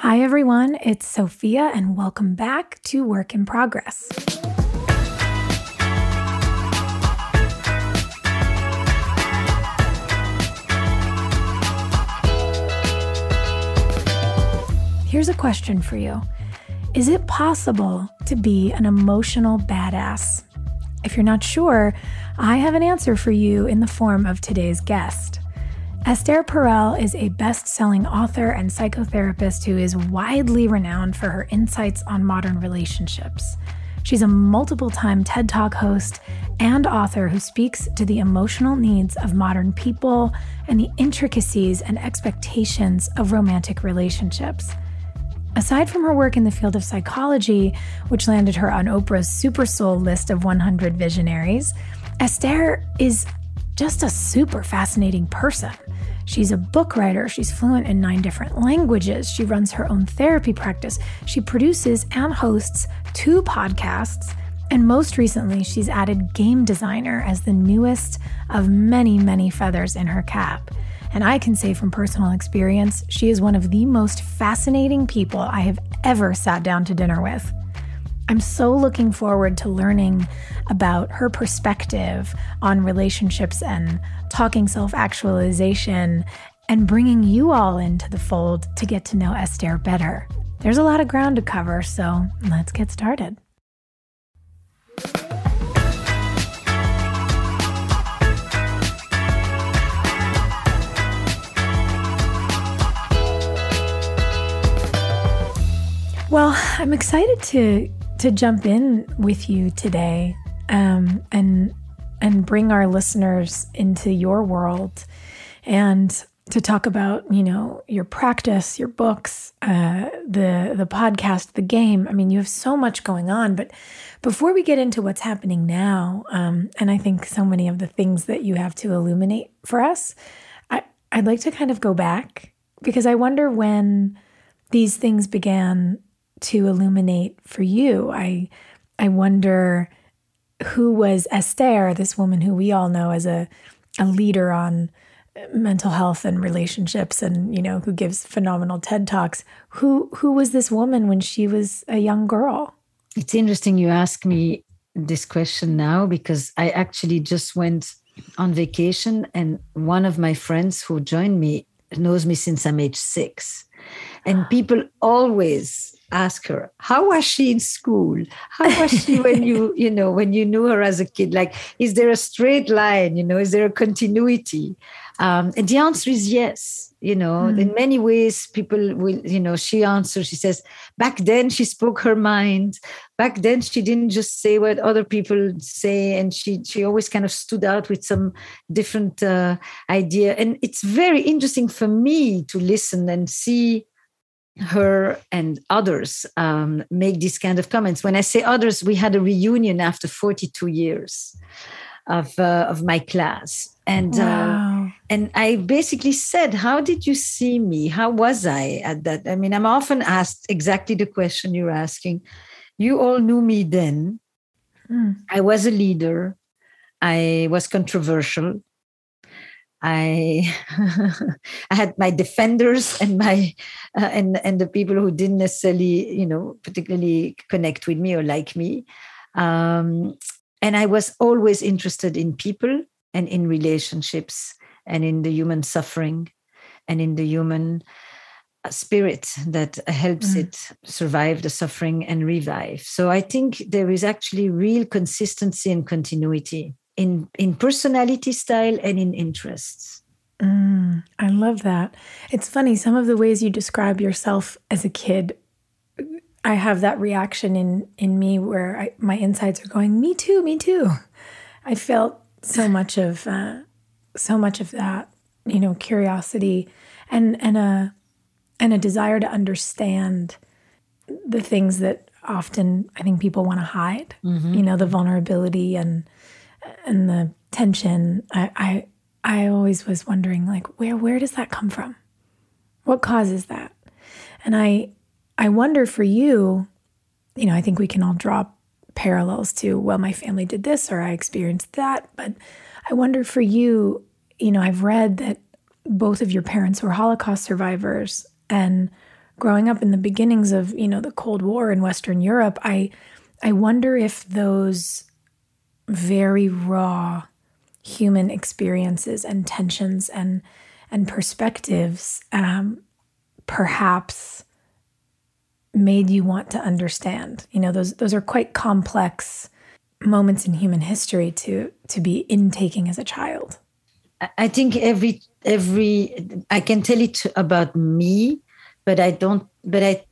Hi, everyone. It's Sophia, and welcome back to Work in Progress. Here's a question for you Is it possible to be an emotional badass? If you're not sure, I have an answer for you in the form of today's guest. Esther Perel is a best selling author and psychotherapist who is widely renowned for her insights on modern relationships. She's a multiple time TED Talk host and author who speaks to the emotional needs of modern people and the intricacies and expectations of romantic relationships. Aside from her work in the field of psychology, which landed her on Oprah's Super Soul list of 100 visionaries, Esther is just a super fascinating person. She's a book writer. She's fluent in nine different languages. She runs her own therapy practice. She produces and hosts two podcasts. And most recently, she's added game designer as the newest of many, many feathers in her cap. And I can say from personal experience, she is one of the most fascinating people I have ever sat down to dinner with. I'm so looking forward to learning about her perspective on relationships and talking self actualization and bringing you all into the fold to get to know Esther better. There's a lot of ground to cover, so let's get started. Well, I'm excited to to jump in with you today, um, and and bring our listeners into your world, and to talk about you know your practice, your books, uh, the the podcast, the game. I mean, you have so much going on. But before we get into what's happening now, um, and I think so many of the things that you have to illuminate for us, I, I'd like to kind of go back because I wonder when these things began to illuminate for you. I I wonder who was Esther, this woman who we all know as a a leader on mental health and relationships and you know who gives phenomenal TED Talks. Who who was this woman when she was a young girl? It's interesting you ask me this question now because I actually just went on vacation and one of my friends who joined me knows me since I'm age 6. And ah. people always ask her how was she in school? How was she when you you know when you knew her as a kid? Like is there a straight line you know? Is there a continuity? Um, and the answer is yes you know? Mm. in many ways people will you know she answers she says back then she spoke her mind. Back then she didn't just say what other people say and she she always kind of stood out with some different uh, idea. And it's very interesting for me to listen and see her and others um, make these kind of comments. When I say others, we had a reunion after 42 years of uh, of my class, and uh, wow. uh, And, and I basically said, How did you see me? How was I at that? I mean, I'm often asked exactly the question you're asking. You all knew me then. Mm. I was a leader. I was controversial. I I had my defenders and my uh, and and the people who didn't necessarily you know particularly connect with me or like me, um, and I was always interested in people and in relationships and in the human suffering and in the human uh, spirit that helps mm. it survive the suffering and revive. So I think there is actually real consistency and continuity in in personality style and in interests. Mm, I love that. It's funny some of the ways you describe yourself as a kid. I have that reaction in in me where I, my insides are going, "Me too, me too." I felt so much of uh, so much of that, you know, curiosity and and a and a desire to understand the things that often I think people want to hide. Mm-hmm. You know, the vulnerability and and the tension, I, I I always was wondering like where where does that come from? What causes that? And I I wonder for you, you know, I think we can all draw parallels to well my family did this or I experienced that, but I wonder for you, you know, I've read that both of your parents were Holocaust survivors and growing up in the beginnings of, you know, the Cold War in Western Europe, I I wonder if those very raw human experiences and tensions and and perspectives um, perhaps made you want to understand. You know those those are quite complex moments in human history to to be intaking as a child. I think every every i can tell it about me but i don't but i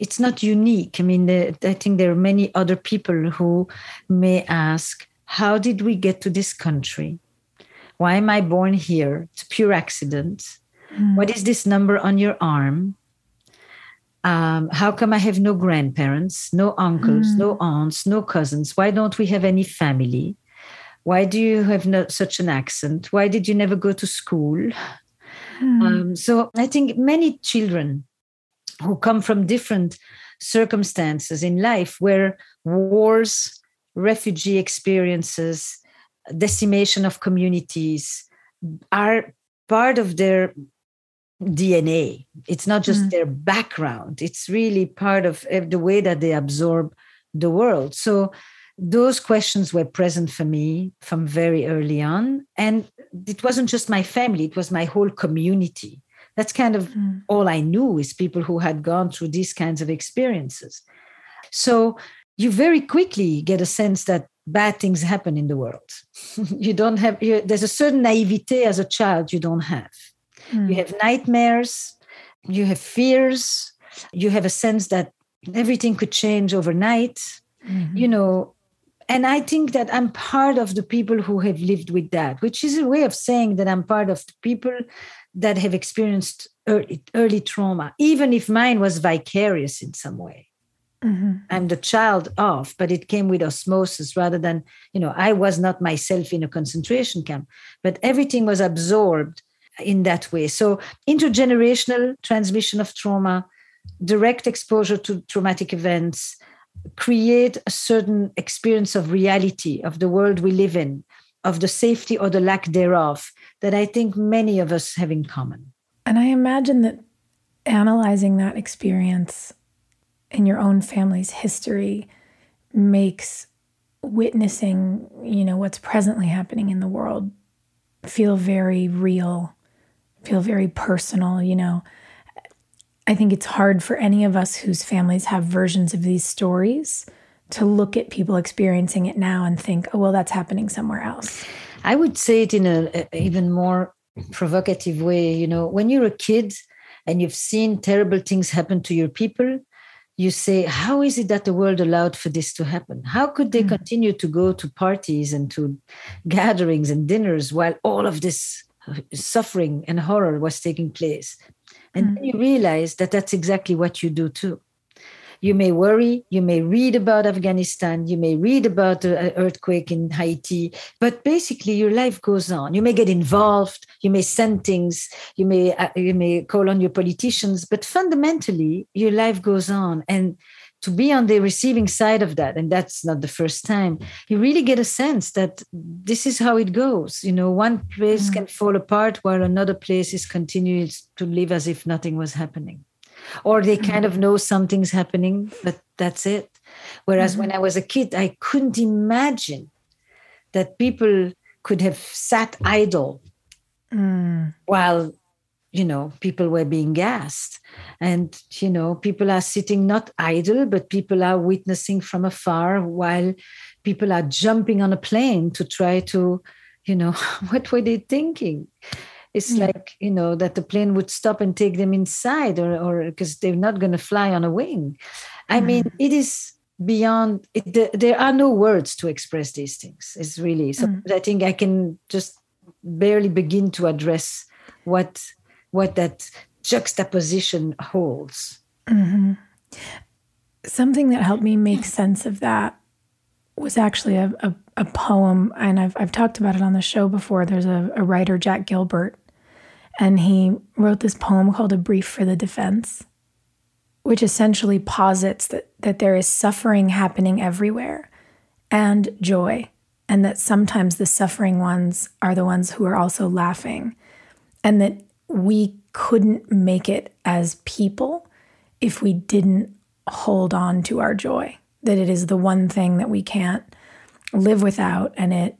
it's not unique. I mean, the, I think there are many other people who may ask, How did we get to this country? Why am I born here? It's pure accident. Mm. What is this number on your arm? Um, how come I have no grandparents, no uncles, mm. no aunts, no cousins? Why don't we have any family? Why do you have not such an accent? Why did you never go to school? Mm. Um, so I think many children who come from different circumstances in life where wars, refugee experiences, decimation of communities are part of their DNA. It's not just mm. their background, it's really part of the way that they absorb the world. So those questions were present for me from very early on. And it wasn't just my family, it was my whole community. That's kind of mm. all I knew is people who had gone through these kinds of experiences. So you very quickly get a sense that bad things happen in the world. you don't have, you, there's a certain naivete as a child you don't have. Mm. You have nightmares, you have fears, you have a sense that everything could change overnight. Mm-hmm. You know, and I think that I'm part of the people who have lived with that, which is a way of saying that I'm part of the people that have experienced early, early trauma, even if mine was vicarious in some way. Mm-hmm. I'm the child of, but it came with osmosis rather than, you know, I was not myself in a concentration camp, but everything was absorbed in that way. So, intergenerational transmission of trauma, direct exposure to traumatic events create a certain experience of reality of the world we live in, of the safety or the lack thereof that I think many of us have in common. And I imagine that analyzing that experience in your own family's history makes witnessing, you know, what's presently happening in the world feel very real, feel very personal, you know. I think it's hard for any of us whose families have versions of these stories to look at people experiencing it now and think, oh, well, that's happening somewhere else. I would say it in a, a even more provocative way. You know, when you're a kid and you've seen terrible things happen to your people, you say, how is it that the world allowed for this to happen? How could they mm. continue to go to parties and to gatherings and dinners while all of this suffering and horror was taking place? And mm. then you realize that that's exactly what you do too. You may worry, you may read about Afghanistan, you may read about the earthquake in Haiti, but basically your life goes on. You may get involved, you may send things, you may uh, you may call on your politicians, but fundamentally your life goes on and to be on the receiving side of that and that's not the first time you really get a sense that this is how it goes you know one place mm. can fall apart while another place is continuing to live as if nothing was happening or they kind of know something's happening but that's it whereas mm-hmm. when i was a kid i couldn't imagine that people could have sat idle mm. while you know people were being gassed and you know people are sitting not idle but people are witnessing from afar while people are jumping on a plane to try to you know what were they thinking it's yeah. like you know that the plane would stop and take them inside or or because they're not going to fly on a wing i mm-hmm. mean it is beyond it, there are no words to express these things it's really so mm. i think i can just barely begin to address what what that juxtaposition holds. Mm-hmm. Something that helped me make sense of that was actually a, a, a, poem, and I've, I've talked about it on the show before. There's a, a writer, Jack Gilbert, and he wrote this poem called A Brief for the Defense, which essentially posits that, that there is suffering happening everywhere and joy, and that sometimes the suffering ones are the ones who are also laughing, and that we couldn't make it as people if we didn't hold on to our joy that it is the one thing that we can't live without. And it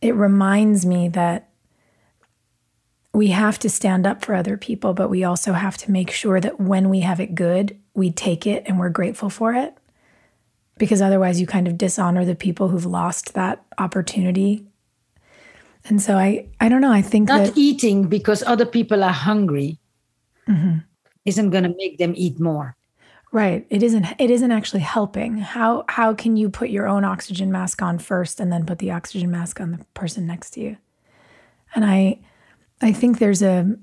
it reminds me that we have to stand up for other people but we also have to make sure that when we have it good we take it and we're grateful for it because otherwise you kind of dishonor the people who've lost that opportunity and so I, I don't know. I think not that, eating because other people are hungry mm-hmm. isn't going to make them eat more. Right. It isn't. It isn't actually helping. How how can you put your own oxygen mask on first and then put the oxygen mask on the person next to you? And I, I think there's a,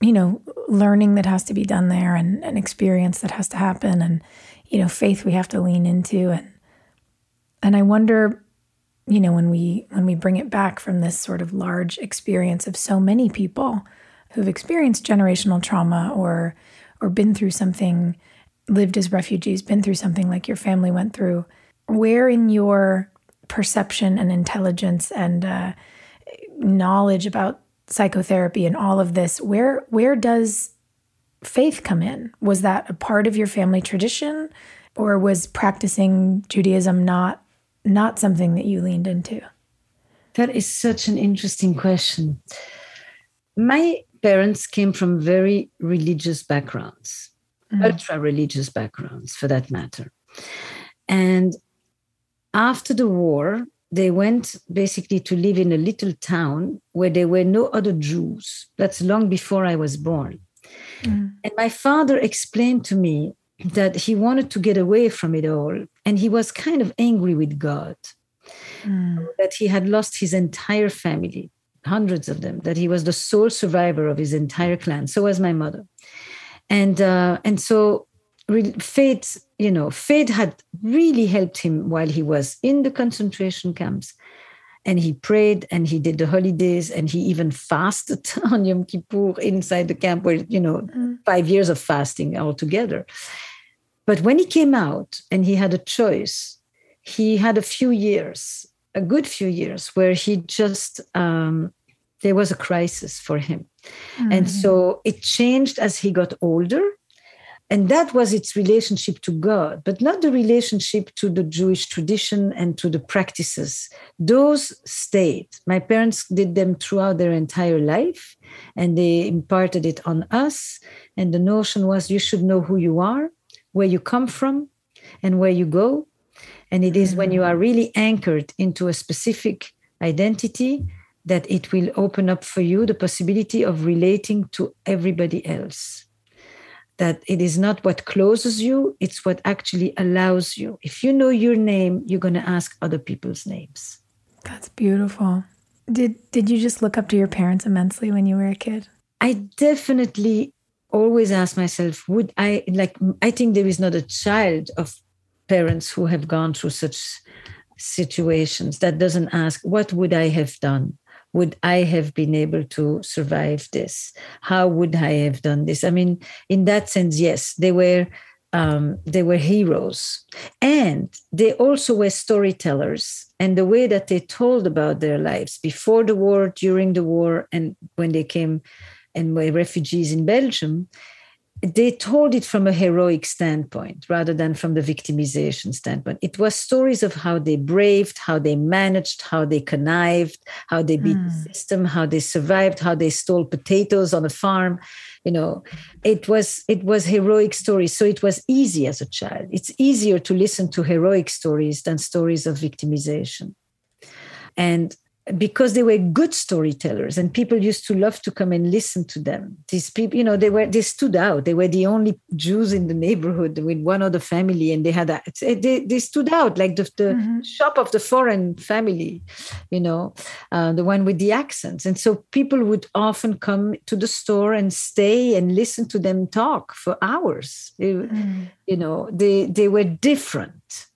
you know, learning that has to be done there and an experience that has to happen and, you know, faith we have to lean into. And, and I wonder you know when we when we bring it back from this sort of large experience of so many people who've experienced generational trauma or or been through something lived as refugees been through something like your family went through where in your perception and intelligence and uh, knowledge about psychotherapy and all of this where where does faith come in was that a part of your family tradition or was practicing judaism not not something that you leaned into? That is such an interesting question. My parents came from very religious backgrounds, mm. ultra religious backgrounds for that matter. And after the war, they went basically to live in a little town where there were no other Jews. That's long before I was born. Mm. And my father explained to me that he wanted to get away from it all and he was kind of angry with god mm. that he had lost his entire family hundreds of them that he was the sole survivor of his entire clan so was my mother and uh, and so fate you know fate had really helped him while he was in the concentration camps and he prayed and he did the holidays and he even fasted on Yom Kippur inside the camp where you know mm. five years of fasting altogether but when he came out and he had a choice, he had a few years, a good few years, where he just, um, there was a crisis for him. Mm-hmm. And so it changed as he got older. And that was its relationship to God, but not the relationship to the Jewish tradition and to the practices. Those stayed. My parents did them throughout their entire life, and they imparted it on us. And the notion was you should know who you are, where you come from and where you go. And it is when you are really anchored into a specific identity that it will open up for you the possibility of relating to everybody else. That it is not what closes you, it's what actually allows you. If you know your name, you're going to ask other people's names. That's beautiful. Did did you just look up to your parents immensely when you were a kid? I definitely always ask myself, would I like? I think there is not a child of parents who have gone through such situations that doesn't ask, what would I have done? Would I have been able to survive this? How would I have done this? I mean, in that sense, yes, they were um, they were heroes, and they also were storytellers. And the way that they told about their lives before the war, during the war, and when they came and were refugees in Belgium, they told it from a heroic standpoint rather than from the victimization standpoint. It was stories of how they braved, how they managed, how they connived, how they beat mm. the hmm. system, how they survived, how they stole potatoes on a farm. You know, it was it was heroic stories. So it was easy as a child. It's easier to listen to heroic stories than stories of victimization. And because they were good storytellers and people used to love to come and listen to them. These people you know they were they stood out. They were the only jews in the neighborhood with one other family and they had a, they, they stood out like the, the mm-hmm. shop of the foreign family you know uh, the one with the accents. And so people would often come to the store and stay and listen to them talk for hours. Mm. you know they they were different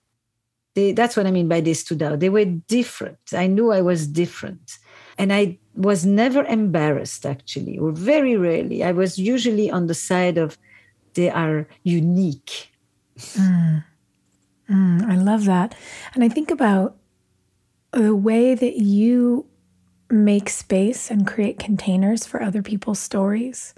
they, that's what I mean by they stood out. They were different. I knew I was different. And I was never embarrassed, actually, or very rarely. I was usually on the side of they are unique. Mm. Mm, I love that. And I think about the way that you make space and create containers for other people's stories.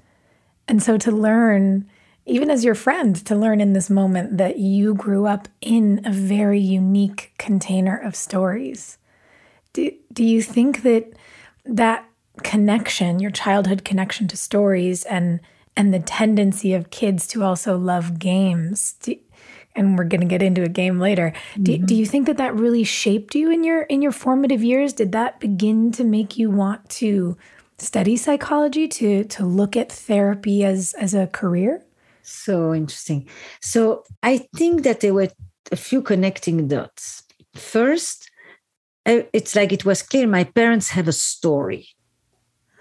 And so to learn even as your friend, to learn in this moment that you grew up in a very unique container of stories. Do, do you think that that connection, your childhood connection to stories and and the tendency of kids to also love games, do, and we're going to get into a game later. Do, mm-hmm. do you think that that really shaped you in your in your formative years? Did that begin to make you want to study psychology to to look at therapy as as a career? So interesting. So I think that there were a few connecting dots. First, it's like it was clear my parents have a story,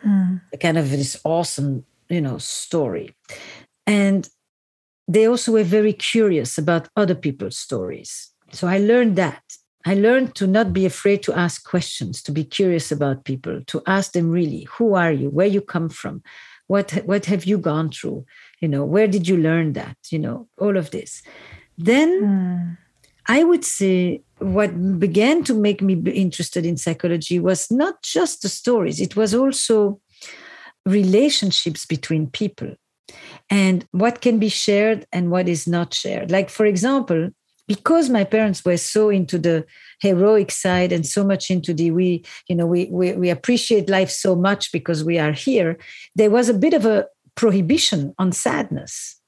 mm. a kind of this awesome, you know, story. And they also were very curious about other people's stories. So I learned that. I learned to not be afraid to ask questions, to be curious about people, to ask them really, who are you? Where you come from? What what have you gone through? You know where did you learn that you know all of this then mm. i would say what began to make me interested in psychology was not just the stories it was also relationships between people and what can be shared and what is not shared like for example because my parents were so into the heroic side and so much into the we you know we, we we appreciate life so much because we are here there was a bit of a prohibition on sadness.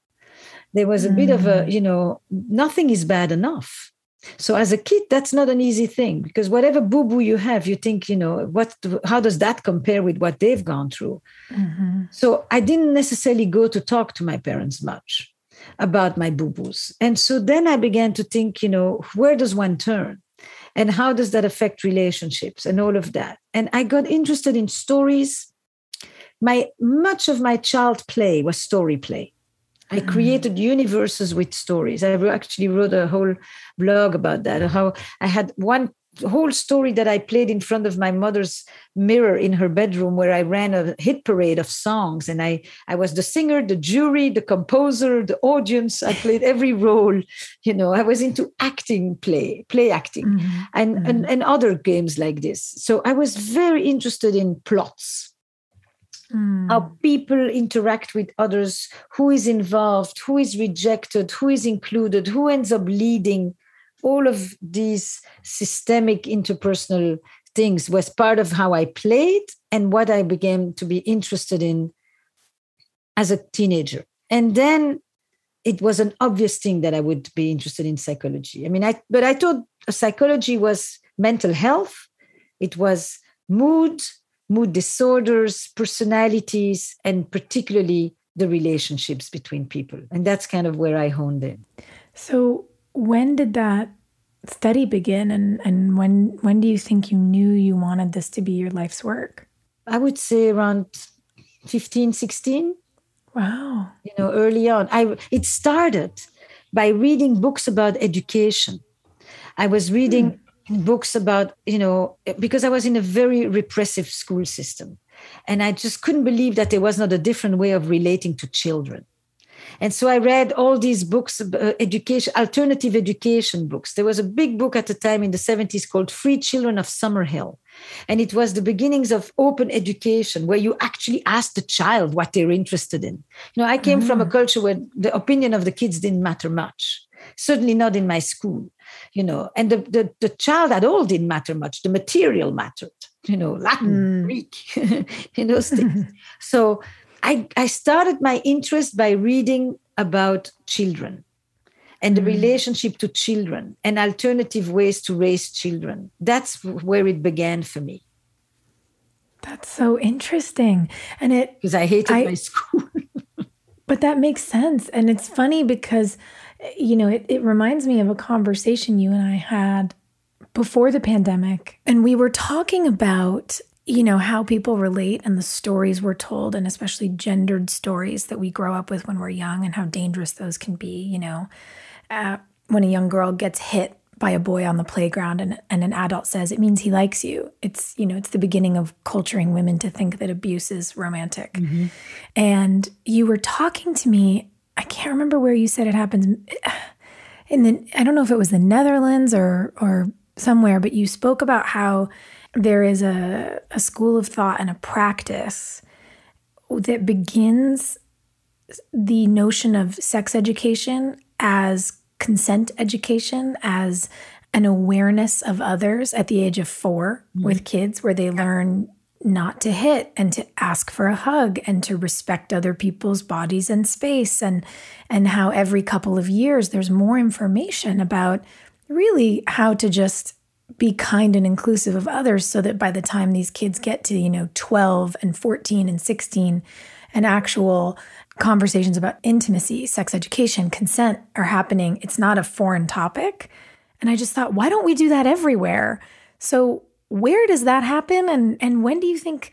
There was a mm. bit of a, mm. you know, nothing is bad enough. So as a kid, that's not an easy thing because whatever boo boo you have, you think, you know, what, how does that compare with what they've gone through? Mm-hmm. So I didn't necessarily go to talk to my parents much about my boo boos. And so then I began to think, you know, where does one turn? And how does that affect relationships and all of that? And I got interested in stories my much of my child play was story play. I mm. created universes with stories. I actually wrote a whole blog about that. How I had one whole story that I played in front of my mother's mirror in her bedroom, where I ran a hit parade of songs, and I I was the singer, the jury, the composer, the audience. I played every role. You know, I was into acting, play, play acting, mm-hmm. and, mm-hmm. and and other games like this. So I was very interested in plots Mm. How people interact with others, who is involved, who is rejected, who is included, who ends up leading. All of these systemic interpersonal things was part of how I played and what I began to be interested in as a teenager. And then it was an obvious thing that I would be interested in psychology. I mean, I but I thought psychology was mental health, it was mood, mood disorders, personalities, and particularly the relationships between people. And that's kind of where I honed in. So, when did that study begin and, and when when do you think you knew you wanted this to be your life's work? I would say around 15, 16. Wow. You know, early on, I it started by reading books about education. I was reading mm. Books about, you know, because I was in a very repressive school system. And I just couldn't believe that there was not a different way of relating to children. And so I read all these books, uh, education, alternative education books. There was a big book at the time in the 70s called Free Children of Summerhill. And it was the beginnings of open education, where you actually ask the child what they're interested in. You know, I came mm. from a mm. culture where the opinion of the kids didn't matter much, certainly not in my school, you know, and the, the, the child at all didn't matter much. The material mattered, you know, Latin, mm. Greek, you know, so I, I started my interest by reading about children and the mm. relationship to children and alternative ways to raise children. That's where it began for me. That's so interesting. And it because I hated I, my school. but that makes sense. And it's funny because you know, it, it reminds me of a conversation you and I had before the pandemic. And we were talking about you know, how people relate and the stories we're told, and especially gendered stories that we grow up with when we're young, and how dangerous those can be. You know, uh, when a young girl gets hit by a boy on the playground and, and an adult says it means he likes you it's you know it's the beginning of culturing women to think that abuse is romantic mm-hmm. and you were talking to me i can't remember where you said it happens in the i don't know if it was the netherlands or or somewhere but you spoke about how there is a, a school of thought and a practice that begins the notion of sex education as consent education, as an awareness of others at the age of 4 mm-hmm. with kids, where they learn not to hit and to ask for a hug and to respect other people's bodies and space and and how every couple of years there's more information about really how to just be kind and inclusive of others so that by the time these kids get to, you know, 12 and 14 and 16, and actual conversations about intimacy, sex education, consent are happening. It's not a foreign topic. And I just thought, why don't we do that everywhere? So where does that happen and and when do you think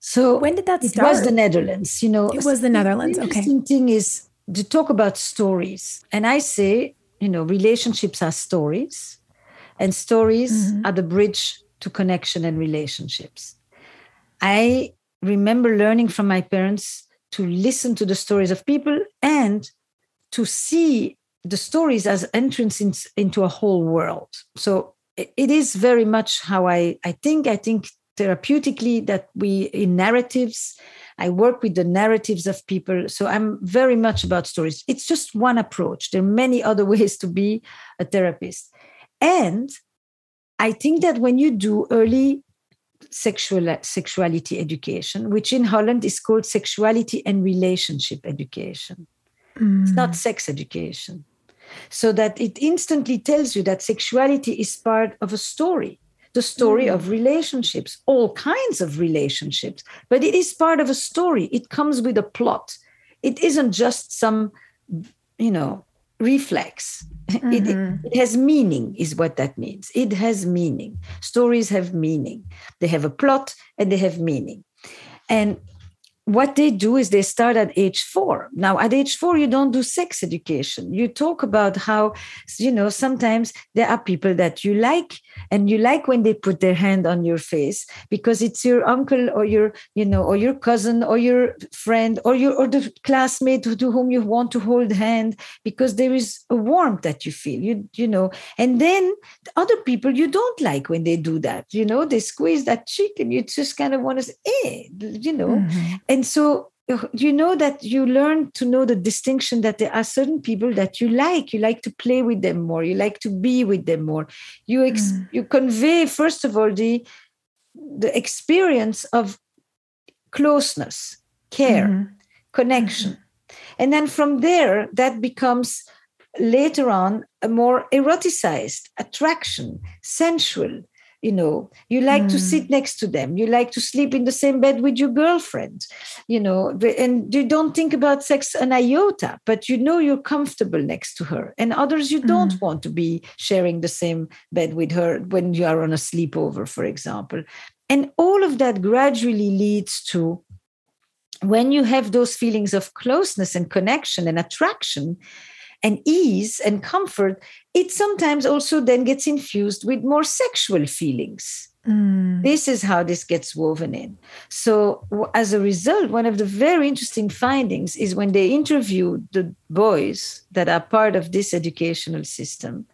so when did that start? It was the Netherlands, you know. It was the Netherlands. The interesting okay. thing is to talk about stories. And I say, you know, relationships are stories and stories mm-hmm. are the bridge to connection and relationships. I remember learning from my parents to listen to the stories of people and to see the stories as entrance in, into a whole world. So it is very much how I, I think. I think therapeutically that we in narratives i work with the narratives of people so i'm very much about stories it's just one approach there are many other ways to be a therapist and I think that when you do early sexual sexuality education, which in Holland is called sexuality and relationship education, mm. it's not sex education. So that it instantly tells you that sexuality is part of a story, the story mm. of relationships, all kinds of relationships, but it is part of a story. It comes with a plot. It isn't just some, you know, reflex. Mm-hmm. It, it, has meaning, is what that means. It has meaning. Stories have meaning. They have a plot and they have meaning. And what they do is they start at age four. Now, at age four, you don't do sex education. You talk about how, you know, sometimes there are people that you like, and you like when they put their hand on your face because it's your uncle or your, you know, or your cousin or your friend or your or the classmate to whom you want to hold hand because there is a warmth that you feel. You, you know, and then other people you don't like when they do that. You know, they squeeze that cheek and you just kind of want to say, eh, you know. Mm-hmm and so you know that you learn to know the distinction that there are certain people that you like you like to play with them more you like to be with them more you ex- mm. you convey first of all the the experience of closeness care mm-hmm. connection mm-hmm. and then from there that becomes later on a more eroticized attraction sensual you know you like mm. to sit next to them you like to sleep in the same bed with your girlfriend you know and you don't think about sex an iota but you know you're comfortable next to her and others you mm. don't want to be sharing the same bed with her when you are on a sleepover for example and all of that gradually leads to when you have those feelings of closeness and connection and attraction and ease and comfort, it sometimes also then gets infused with more sexual feelings. Mm. This is how this gets woven in. So, as a result, one of the very interesting findings is when they interview the boys that are part of this educational system,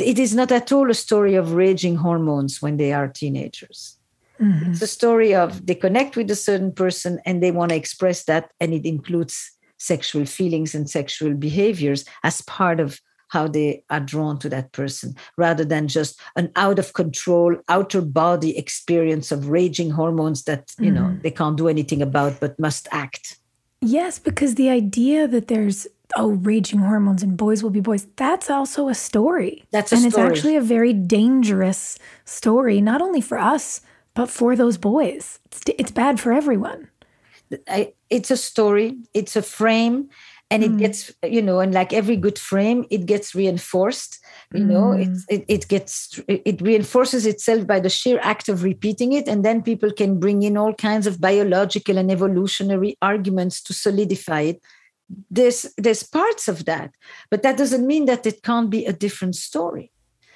it is not at all a story of raging hormones when they are teenagers. Mm-hmm. It's a story of they connect with a certain person and they want to express that, and it includes sexual feelings and sexual behaviors as part of how they are drawn to that person rather than just an out of control outer body experience of raging hormones that you know mm. they can't do anything about but must act. Yes because the idea that there's oh raging hormones and boys will be boys that's also a story. That's a and story. it's actually a very dangerous story not only for us but for those boys. It's, it's bad for everyone. I, it's a story. It's a frame and it mm. gets you know and like every good frame it gets reinforced you mm. know it, it, it gets it reinforces itself by the sheer act of repeating it and then people can bring in all kinds of biological and evolutionary arguments to solidify it there's there's parts of that but that doesn't mean that it can't be a different story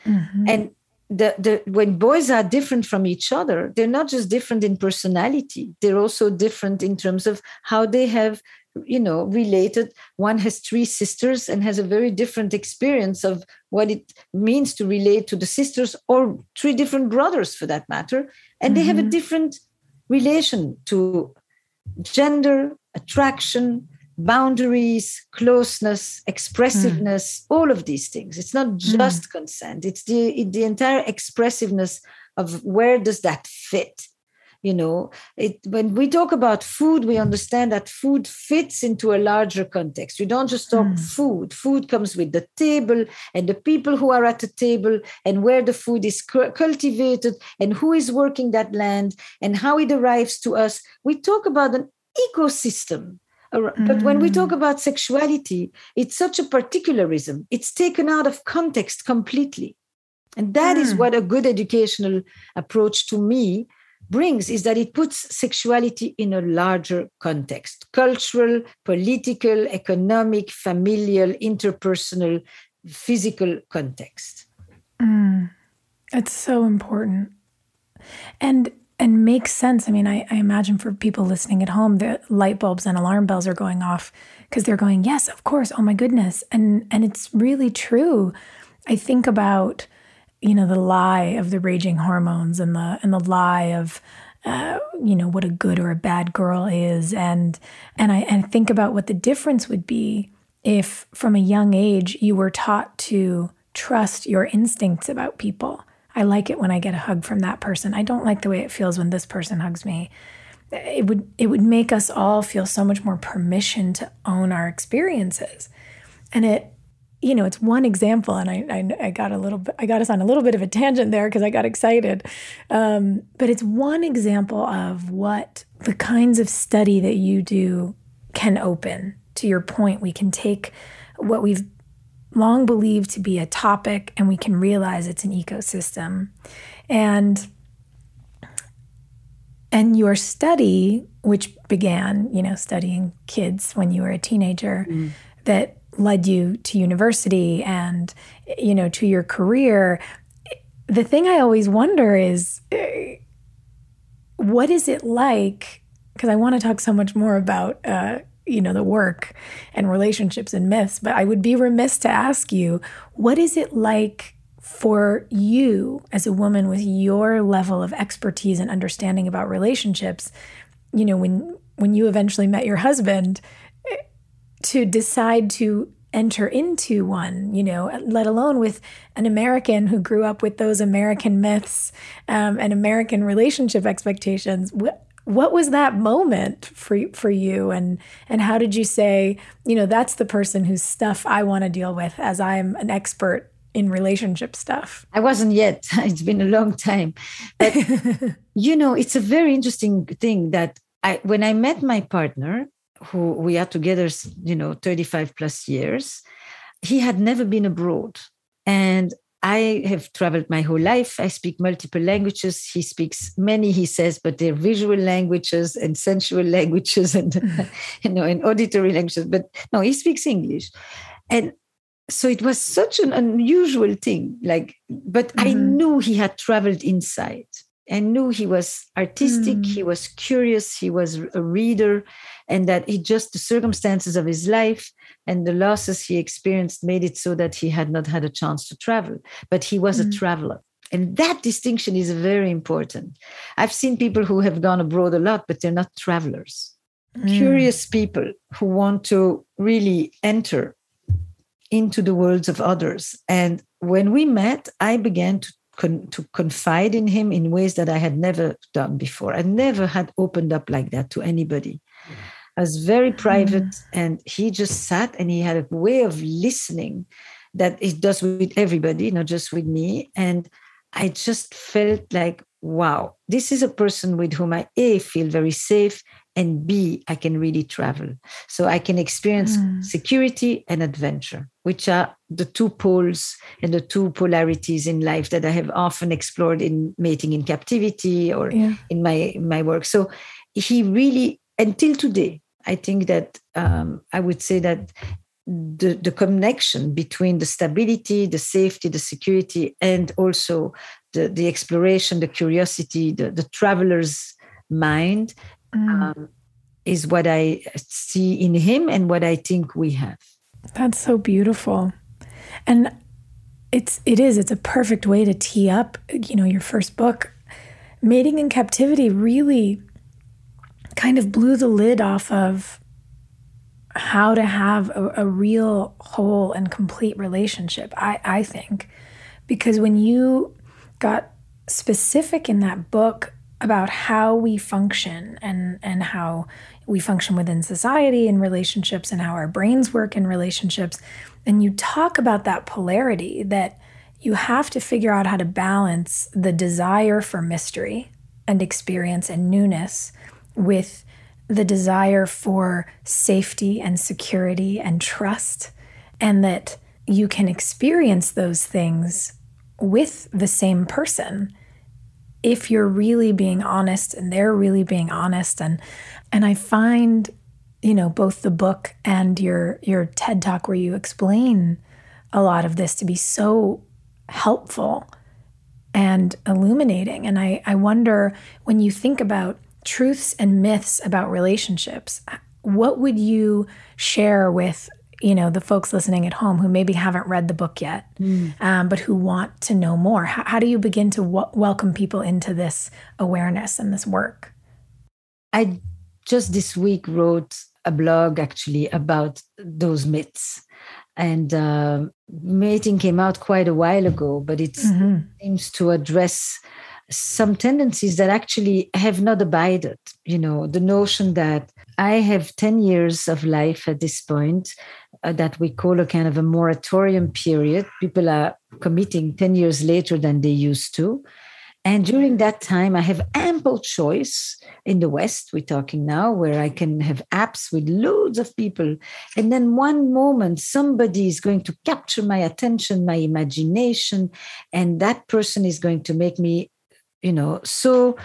mm-hmm. and the, the when boys are different from each other they're not just different in personality they're also different in terms of how they have you know related one has three sisters and has a very different experience of what it means to relate to the sisters or three different brothers for that matter and mm-hmm. they have a mm-hmm. different relation to gender attraction boundaries closeness expressiveness mm. all of these things it's not just mm. consent it's the the entire expressiveness of where does that fit you know it when we talk about food we understand that food fits into a larger context we don't just talk mm. food food comes with the table and the people who are at the table and where the food is cultivated and who is working that land and how it arrives to us we talk about an ecosystem but when we hmm. talk about sexuality, it's such a particularism. It's taken out of context completely. And that mm. is hmm. what a good educational approach to me brings is that it puts sexuality in a larger context cultural, political, economic, familial, interpersonal, physical context. Mm, it's so important. And and makes sense. I mean, I, I, imagine for people listening at home, the light bulbs and alarm bells are going off because they're going, yes, of course. Oh my goodness. And and it's really true. I think about you know the lie of the raging hormones and the and the lie of uh, you know what a good or a bad girl is and and I and think about what the difference would be if from a young age you were taught to trust your instincts about people. I like it when I get a hug from that person. I don't like the way it feels when this person hugs me. It would it would make us all feel so much more permission to own our experiences. And it you know, it's one example, and I, I, I, got a little bit, I got us on a little bit of a tangent there because I got excited. Um, but it's one example of what the kinds of study that you do can open. To your point, we can take what we've long believed to be a topic and we can realize it's an ecosystem. And and your study, which began, you know, studying kids when you were a teenager, mm. that led you to university and you know to your career the thing i always wonder is what is it like because i want to talk so much more about uh, you know the work and relationships and myths but i would be remiss to ask you what is it like for you as a woman with your level of expertise and understanding about relationships you know when when you eventually met your husband to decide to enter into one, you know, let alone with an American who grew up with those American myths um, and American relationship expectations. What, what was that moment for for you, and and how did you say, you know, that's the person whose stuff I want to deal with, as I'm an expert in relationship stuff? I wasn't yet. It's been a long time, but you know, it's a very interesting thing that I when I met my partner, who we are together, you know, 35 plus years, he had never been abroad. And I have traveled my whole life. I speak multiple languages. He speaks many, he says, but they're visual languages and sensual languages and you know and auditory languages. But no, he speaks English. And so it was such an unusual thing. Like, but mm-hmm. I knew he had traveled inside. I knew he was artistic, mm. he was curious, he was a reader, and that he just the circumstances of his life and the losses he experienced made it so that he had not had a chance to travel. But he was mm. a traveler. And that distinction is very important. I've seen people who have gone abroad a lot, but they're not travelers. Mm. Curious people who want to really enter into the worlds of others. And when we met, I began to con- to confide in him in ways that I had never done before. I never had opened up like that to anybody. I was very private, mm. and he just sat and he had a way of listening that he does with everybody, not just with me. And I just felt like, wow, this is a person with whom I A feel very safe and B, I can really travel. So I can experience mm. security and adventure, which are the two poles and the two polarities in life that I have often explored in mating in captivity or yeah. in my my work. So he really, until today, I think that um, I would say that the, the connection between the stability, the safety, the security, and also the, the exploration, the curiosity, the, the traveler's mind mm. um, is what I see in him and what I think we have. That's so beautiful. And it's it is it's a perfect way to tee up, you know, your first book. Mating in Captivity really kind of blew the lid off of how to have a, a real whole and complete relationship, I, I think. Because when you got specific in that book about how we function and and how we function within society and relationships and how our brains work in relationships. And you talk about that polarity that you have to figure out how to balance the desire for mystery and experience and newness with the desire for safety and security and trust and that you can experience those things with the same person if you're really being honest and they're really being honest and and I find you know both the book and your your TED talk where you explain a lot of this to be so helpful and illuminating. And I I wonder when you think about truths and myths about relationships what would you share with you know the folks listening at home who maybe haven't read the book yet mm. um, but who want to know more how, how do you begin to w- welcome people into this awareness and this work i just this week wrote a blog actually about those myths and uh, mating came out quite a while ago but it mm-hmm. seems to address some tendencies that actually have not abided you know the notion that i have 10 years of life at this point uh, that we call a kind of a moratorium period. People are committing 10 years later than they used to. And during that time, I have ample choice in the West, we're talking now, where I can have apps with loads of people. And then one moment, somebody is going to capture my attention, my imagination, and that person is going to make me, you know, so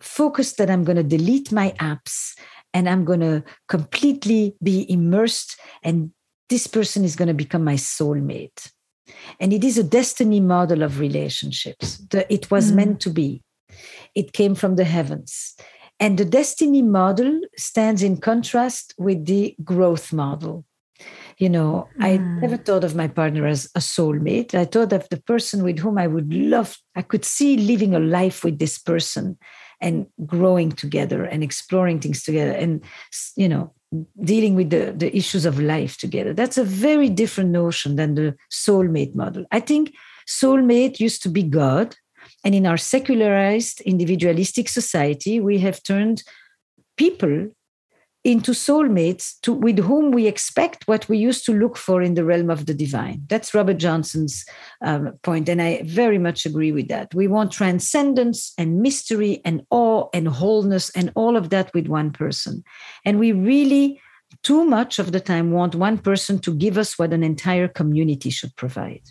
focused that I'm going to delete my apps and I'm going to completely be immersed, and this person is going to become my soulmate. And it is a destiny model of relationships. it was mm. meant to be, it came from the heavens. And the destiny model stands in contrast with the growth model. You know, mm. I never thought of my partner as a soulmate. I thought of the person with whom I would love, I could see living a life with this person and growing together and exploring things together and you know dealing with the, the issues of life together that's a very different notion than the soulmate model i think soulmate used to be god and in our secularized individualistic society we have turned people into soulmates to, with whom we expect what we used to look for in the realm of the divine. That's Robert Johnson's um, point, and I very much agree with that. We want transcendence and mystery and awe and wholeness and all of that with one person. And we really, too much of the time, want one person to give us what an entire community should provide.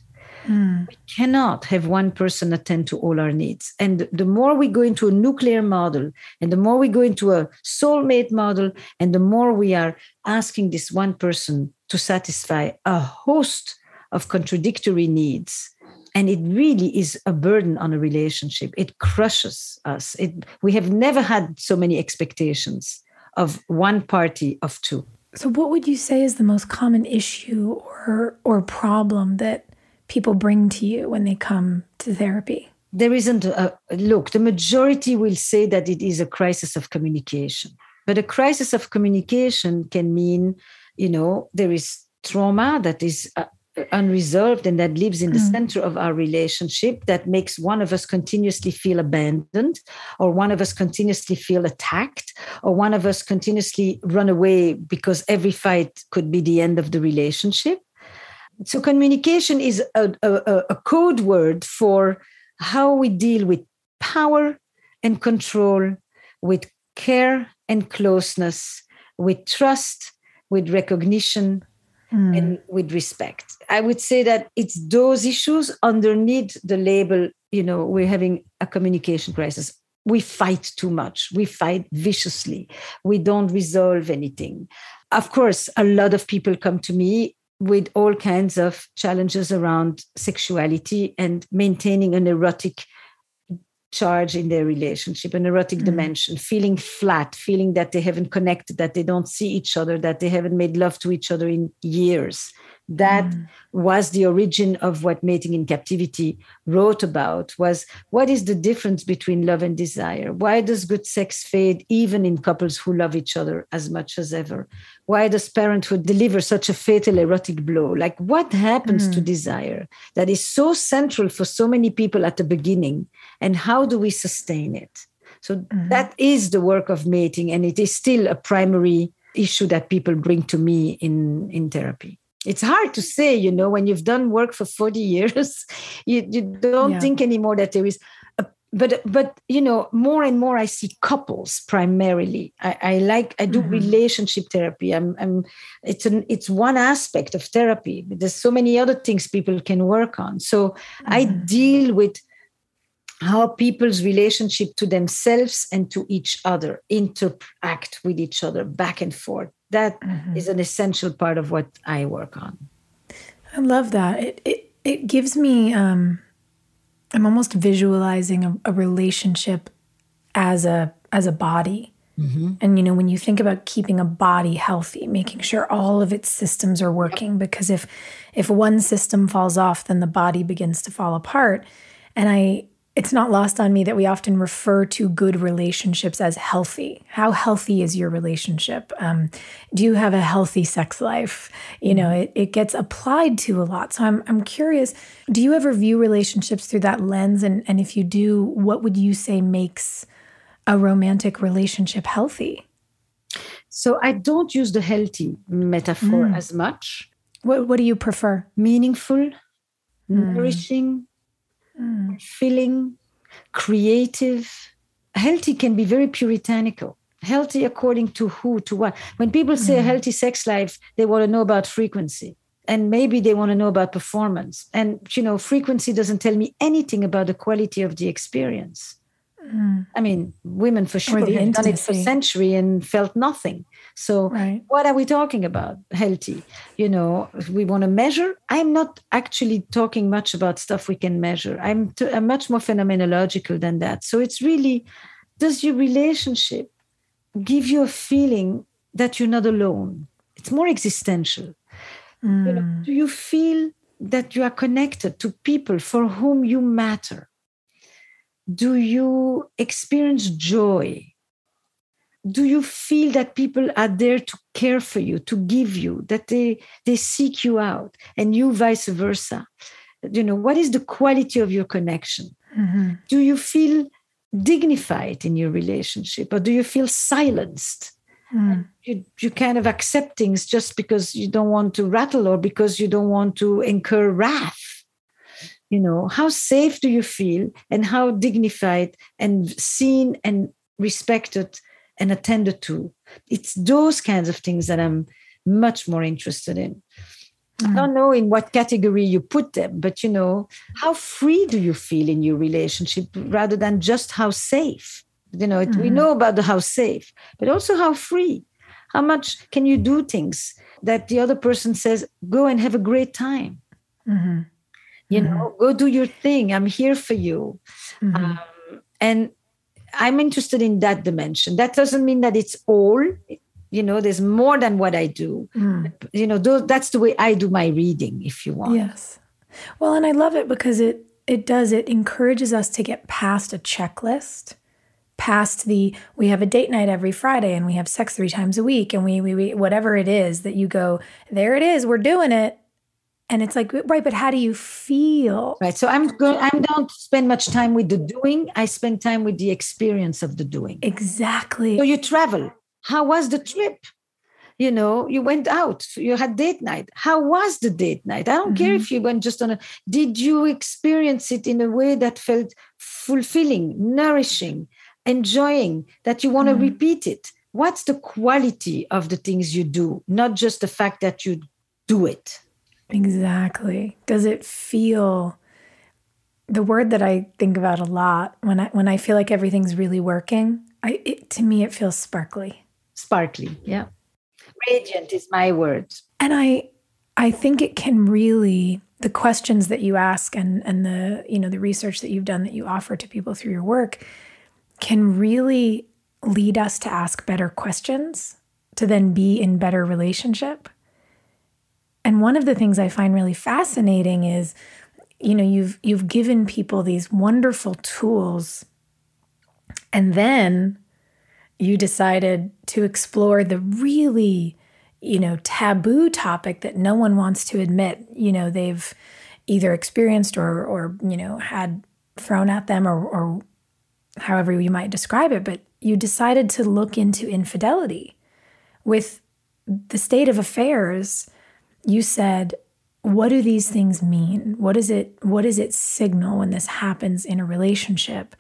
We cannot have one person attend to all our needs. And the more we go into a nuclear model, and the more we go into a soulmate model, and the more we are asking this one person to satisfy a host of contradictory needs, and it really is a burden on a relationship. It crushes us. It, we have never had so many expectations of one party of two. So, what would you say is the most common issue or or problem that people bring to you when they come to therapy? There isn't a look. The majority will say that it is a crisis of communication, but a crisis of communication can mean, you know, there is trauma that is uh, unresolved and that lives in the mm. center of our relationship that makes one of us continuously feel abandoned or one of us continuously feel attacked or one of us continuously run away because every fight could be the end of the relationship so communication is a, a, a code word for how we deal with power and control with care and closeness with trust with recognition mm. and with respect. I would say that it's those issues underneath the label, you know, we're having a communication crisis. We fight too much. We fight viciously. We don't resolve anything. Of course, a lot of people come to me with all kinds of challenges around sexuality and maintaining an erotic charge in their relationship, an erotic mm. dimension, feeling flat, feeling that they haven't connected, that they don't see each other, that they haven't made love to each other in years. That mm. was the origin of what Mating in Captivity wrote about was what is the difference between love and desire? Why does good sex fade even in couples who love each other as much as ever? Why does parenthood deliver such a fatal erotic blow? Like what happens mm. to desire that is so central for so many people at the beginning and how do we sustain it so mm-hmm. that is the work of mating and it is still a primary issue that people bring to me in in therapy it's hard to say you know when you've done work for 40 years you, you don't yeah. think anymore that there is a, but but you know more and more i see couples primarily i, I like i do mm-hmm. relationship therapy i'm i'm it's an it's one aspect of therapy there's so many other things people can work on so mm-hmm. i deal with how people's relationship to themselves and to each other interact with each other back and forth. That mm-hmm. is an essential part of what i work on. I love that. It it, it gives me um i'm almost visualizing a, a relationship as a as a body. Mm-hmm. and you know when you think about keeping a body healthy making sure all of its systems are working because if if one system falls off then the body begins to fall apart. And i it's not lost on me that we often refer to good relationships as healthy. How healthy is your relationship? Um, do you have a healthy sex life? You know, it, it gets applied to a lot. So I'm, I'm curious do you ever view relationships through that lens? And, and if you do, what would you say makes a romantic relationship healthy? So I don't use the healthy metaphor mm. as much. What, what do you prefer? Meaningful, mm. nourishing mm. filling, creative. Healthy can be very puritanical. Healthy according to who, to what. When people say mm. a healthy sex life, they want to know about frequency. And maybe they want to know about performance. And, you know, frequency doesn't tell me anything about the quality of the experience. Mm. I mean, women for sure have intimacy. done it for century and felt nothing. So, right. what are we talking about? Healthy. You know, we want to measure. I'm not actually talking much about stuff we can measure. I'm, t- I'm much more phenomenological than that. So, it's really does your relationship give you a feeling that you're not alone? It's more existential. Mm. You know, mm. do you feel that you are connected to people for whom you matter? Do you experience joy? do you feel that people are there to care for you to give you that they they seek you out and you vice versa you know what is the quality of your connection mm-hmm. do you feel dignified in your relationship or do you feel silenced mm. you, you kind of accept things just because you don't want to rattle or because you don't want to incur wrath you know how safe do you feel and how dignified and seen and respected and attended to. It's those kinds of things that I'm much more interested in. I don't know in what category you put them, but you know, how free do you feel in your relationship rather than just how safe? You know, mm-hmm. we know about the how safe, but also how free. How much can you do things that the other person says, go and have a great time? Mm-hmm. You mm-hmm. know, go do your thing. I'm here for you. Mm-hmm. Um, and I'm interested in that dimension. That doesn't mean that it's all you know there's more than what i do mm. you know that's the way i do my reading if you want yes well and i love it because it it does it encourages us to get past a checklist past the we have a date night every friday and we have sex three times a week and we, we, we whatever it is that you go there it is we're doing it and it's like right but how do you feel right so i'm going i don't spend much time with the doing i spend time with the experience of the doing exactly so you travel how was the trip? You know, you went out, you had date night. How was the date night? I don't mm-hmm. care if you went just on a, did you experience it in a way that felt fulfilling, nourishing, enjoying, that you want to mm-hmm. repeat it? What's the quality of the things you do, not just the fact that you do it? Exactly. Does it feel the word that I think about a lot when I when I feel like everything's really working? I it, to me it feels sparkly sparkly yeah radiant is my word and i i think it can really the questions that you ask and and the you know the research that you've done that you offer to people through your work can really lead us to ask better questions to then be in better relationship and one of the things i find really fascinating is you know you've you've given people these wonderful tools and then you decided to explore the really, you know, taboo topic that no one wants to admit, you know, they've either experienced or, or you know, had thrown at them or, or however you might describe it. But you decided to look into infidelity. With the state of affairs, you said, what do these things mean? What is it what does it signal when this happens in a relationship?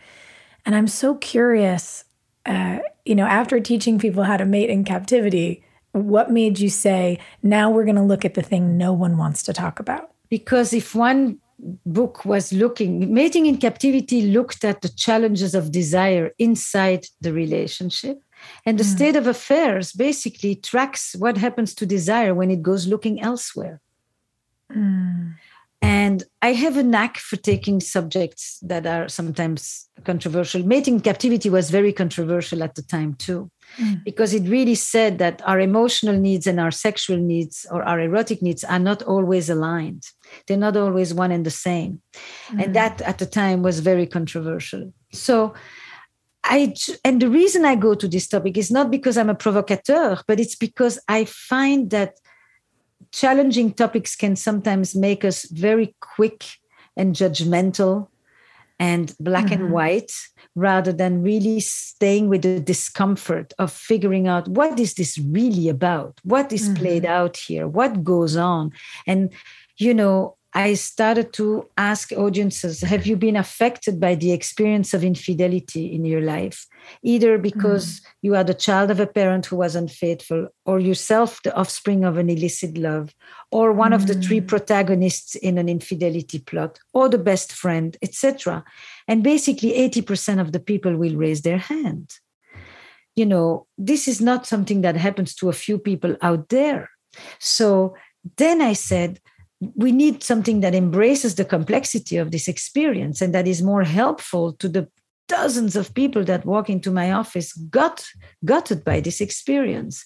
And I'm so curious uh, you know, after teaching people how to mate in captivity, what made you say, now we're going to look at the thing no one wants to talk about? Because if one book was looking, Mating in Captivity looked at the challenges of desire inside the relationship. And the mm. state of affairs basically tracks what happens to desire when it goes looking elsewhere. Mm. And I have a knack for taking subjects that are sometimes controversial. Mating captivity was very controversial at the time, too, mm. because it really said that our emotional needs and our sexual needs or our erotic needs are not always aligned. They're not always one and the same. Mm. And that at the time was very controversial. So, I, and the reason I go to this topic is not because I'm a provocateur, but it's because I find that challenging topics can sometimes make us very quick and judgmental and black mm-hmm. and white rather than really staying with the discomfort of figuring out what is this really about what is mm-hmm. played out here what goes on and you know I started to ask audiences Have you been affected by the experience of infidelity in your life? Either because mm. you are the child of a parent who was unfaithful, or yourself the offspring of an illicit love, or one mm. of the three mm. protagonists in an infidelity plot, or the best friend, etc. And basically, 80% of the people will raise their hand. You know, this is not something that happens to a few people out there. So then I said, we need something that embraces the complexity of this experience and that is more helpful to the dozens of people that walk into my office got gutted by this experience.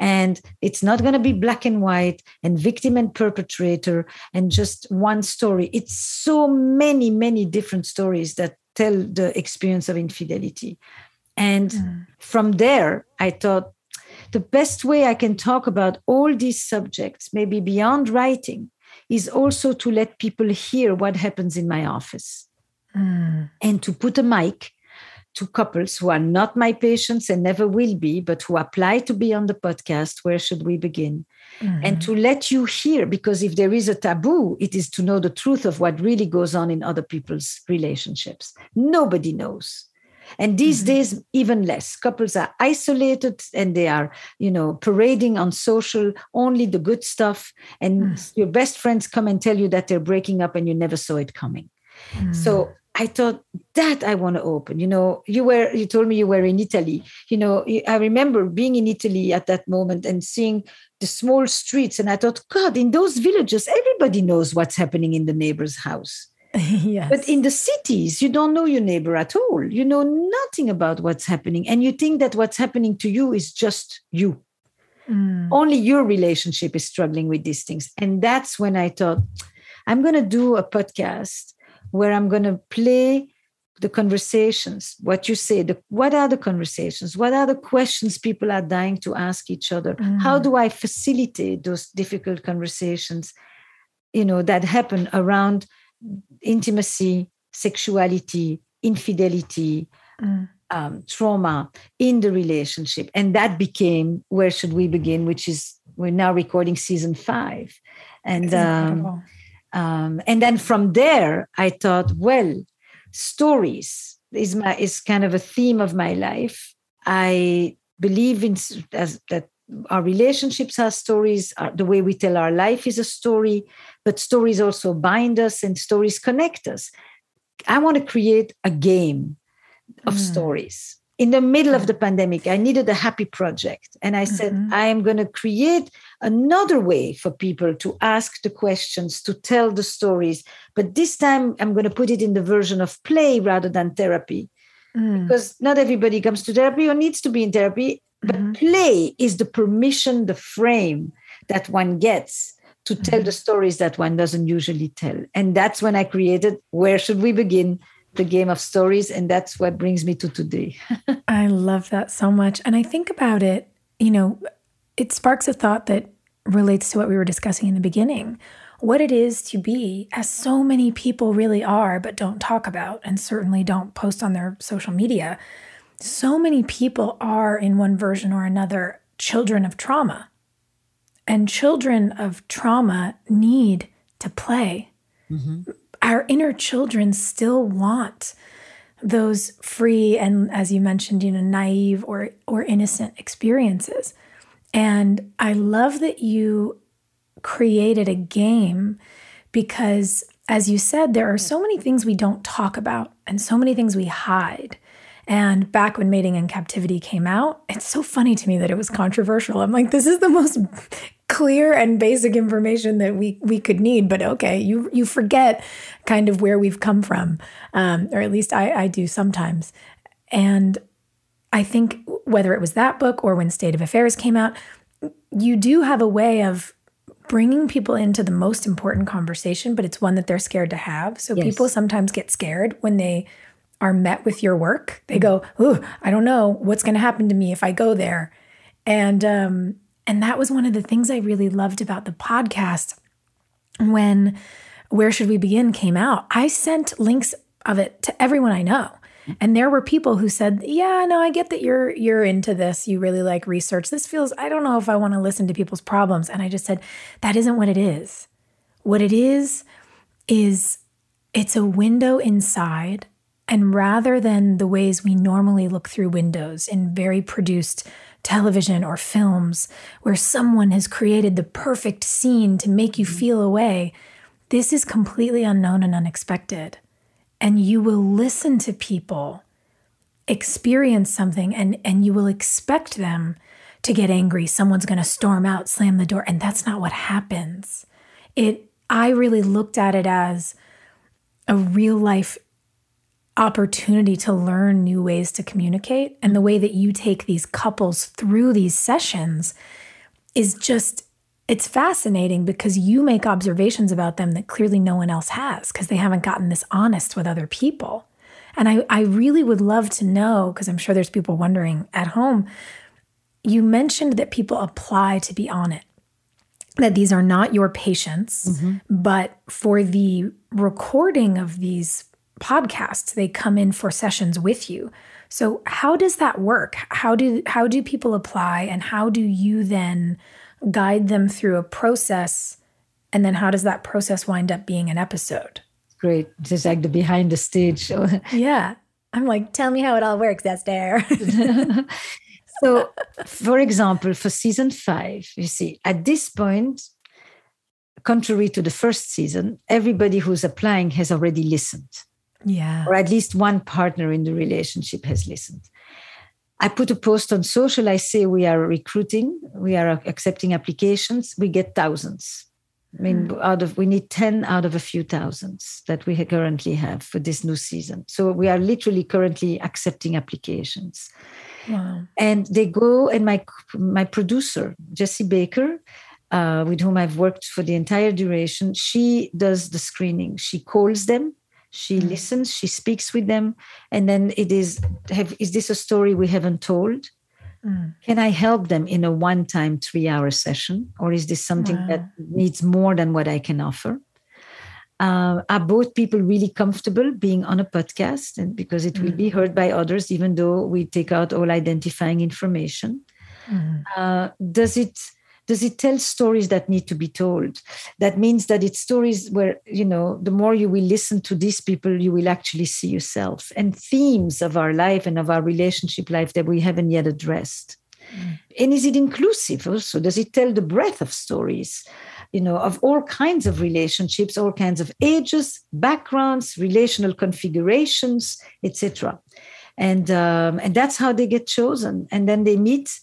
And it's not going to be black and white and victim and perpetrator and just one story. It's so many many different stories that tell the experience of infidelity. And mm. from there i thought the best way i can talk about all these subjects maybe beyond writing is also to let people hear what happens in my office mm. and to put a mic to couples who are not my patients and never will be, but who apply to be on the podcast. Where should we begin? Mm-hmm. And to let you hear, because if there is a taboo, it is to know the truth of what really goes on in other people's relationships. Nobody knows. And these mm-hmm. days even less couples are isolated and they are you know parading on social only the good stuff and mm. your best friends come and tell you that they're breaking up and you never saw it coming mm. so I thought that I want to open. You know, you were you told me you were in Italy. You know, I remember being in Italy at that moment and seeing the small streets, and I thought, God, in those villages, everybody knows what's happening in the neighbor's house. yes. But in the cities, you don't know your neighbor at all. You know nothing about what's happening, and you think that what's happening to you is just you. Mm. Only your relationship is struggling with these things, and that's when I thought, I'm going to do a podcast where I'm going to play the conversations, what you say, the, what are the conversations? What are the questions people are dying to ask each other? Mm. How do I facilitate those difficult conversations, you know, that happen around intimacy, sexuality, infidelity, mm. um, trauma in the relationship? And that became Where Should We Begin, which is, we're now recording season five. And, um, um, and then from there, I thought, well, stories is my is kind of a theme of my life. I believe in as that our relationships are stories. Our, the way we tell our life is a story, but stories also bind us and stories connect us. I want to create a game of mm. stories in the middle of the pandemic, I needed a happy project. And I said, mm-hmm. I am going to create another way for people to ask the questions, to tell the stories. But this time, I'm going to put it in the version of play rather than therapy. Mm. Because not everybody comes to therapy or needs to be in therapy. But mm-hmm. play is the permission, the frame that one gets to tell mm-hmm. the stories that one doesn't usually tell. And that's when I created Where Should We Begin? the game of stories and that's what brings me to today i love that so much and i think about it you know it sparks a thought that relates to what we were discussing in the beginning what it is to be as so many people really are but don't talk about and certainly don't post on their social media so many people are in one version or another children of trauma. And children of trauma need to play. Mm-hmm. Our inner children still want those free and as you mentioned you know naive or or innocent experiences. And i love that you created a game because as you said there are so many things we don't talk about and so many things we hide and back when Mating in Captivity came out, it's so funny to me that it was controversial. I'm like, this is the most clear and basic information that we we could need. But okay, you you forget kind of where we've come from, um, or at least I, I do sometimes. And I think whether it was that book or when State of Affairs came out, you do have a way of bringing people into the most important conversation, but it's one that they're scared to have. So yes. people sometimes get scared when they are met with your work. They go, "Ooh, I don't know what's going to happen to me if I go there," and um, and that was one of the things I really loved about the podcast when Where Should We Begin came out. I sent links of it to everyone I know. And there were people who said, "Yeah, no, I get that you're you're into this. You really like research. This feels I don't know if I want to listen to people's problems." And I just said, "That isn't what it is. What it is is it's a window inside and rather than the ways we normally look through windows in very produced television or films where someone has created the perfect scene to make you mm-hmm. feel a way, this is completely unknown and unexpected. And you will listen to people experience something and, and you will expect them to get angry. Someone's going to storm out, slam the door. And that's not what happens. It, I really looked at it as a real life opportunity to learn new ways to communicate. And the way that you take these couples through these sessions is just, it's fascinating because you make observations about them that clearly no one else has because they haven't gotten this honest with other people. And I, I really would love to know, because I'm sure there's people wondering at home, you mentioned that people apply to be on it that these are not your patients, mm-hmm. but for the recording of these podcasts. They come in for sessions with you. So how does that work? How do how do people apply and how do you then guide them through a process and then how does that process wind up being an episode? Great. Just like the behind the stage. yeah. I'm like, tell me how it all works, Esther. so, for example, for season five, you see, at this point, contrary to the first season, everybody who's applying has already listened. Yeah. Or at least one partner in the relationship has listened. I put a post on social. I say we are recruiting, we are accepting applications. We get thousands. I mean, mm. out of we need 10 out of a few thousands that we currently have for this new season. So we are literally currently accepting applications. Wow. And they go, and my my producer, Jesse Baker, uh, with whom I've worked for the entire duration, she does the screening. She calls them, she mm. listens, she speaks with them, and then it is have is this a story we haven't told? Mm. Can I help them in a one time three hour session? Or is this something wow. that needs more than what I can offer? Uh, are both people really comfortable being on a podcast and because it mm. will be heard by others even though we take out all identifying information mm. uh, does it does it tell stories that need to be told? That means that it's stories where you know the more you will listen to these people you will actually see yourself and themes of our life and of our relationship life that we haven't yet addressed. Mm. and is it inclusive also? Does it tell the breadth of stories you know of all kinds of relationships all kinds of ages backgrounds relational configurations etc and um, and that's how they get chosen. And then they meet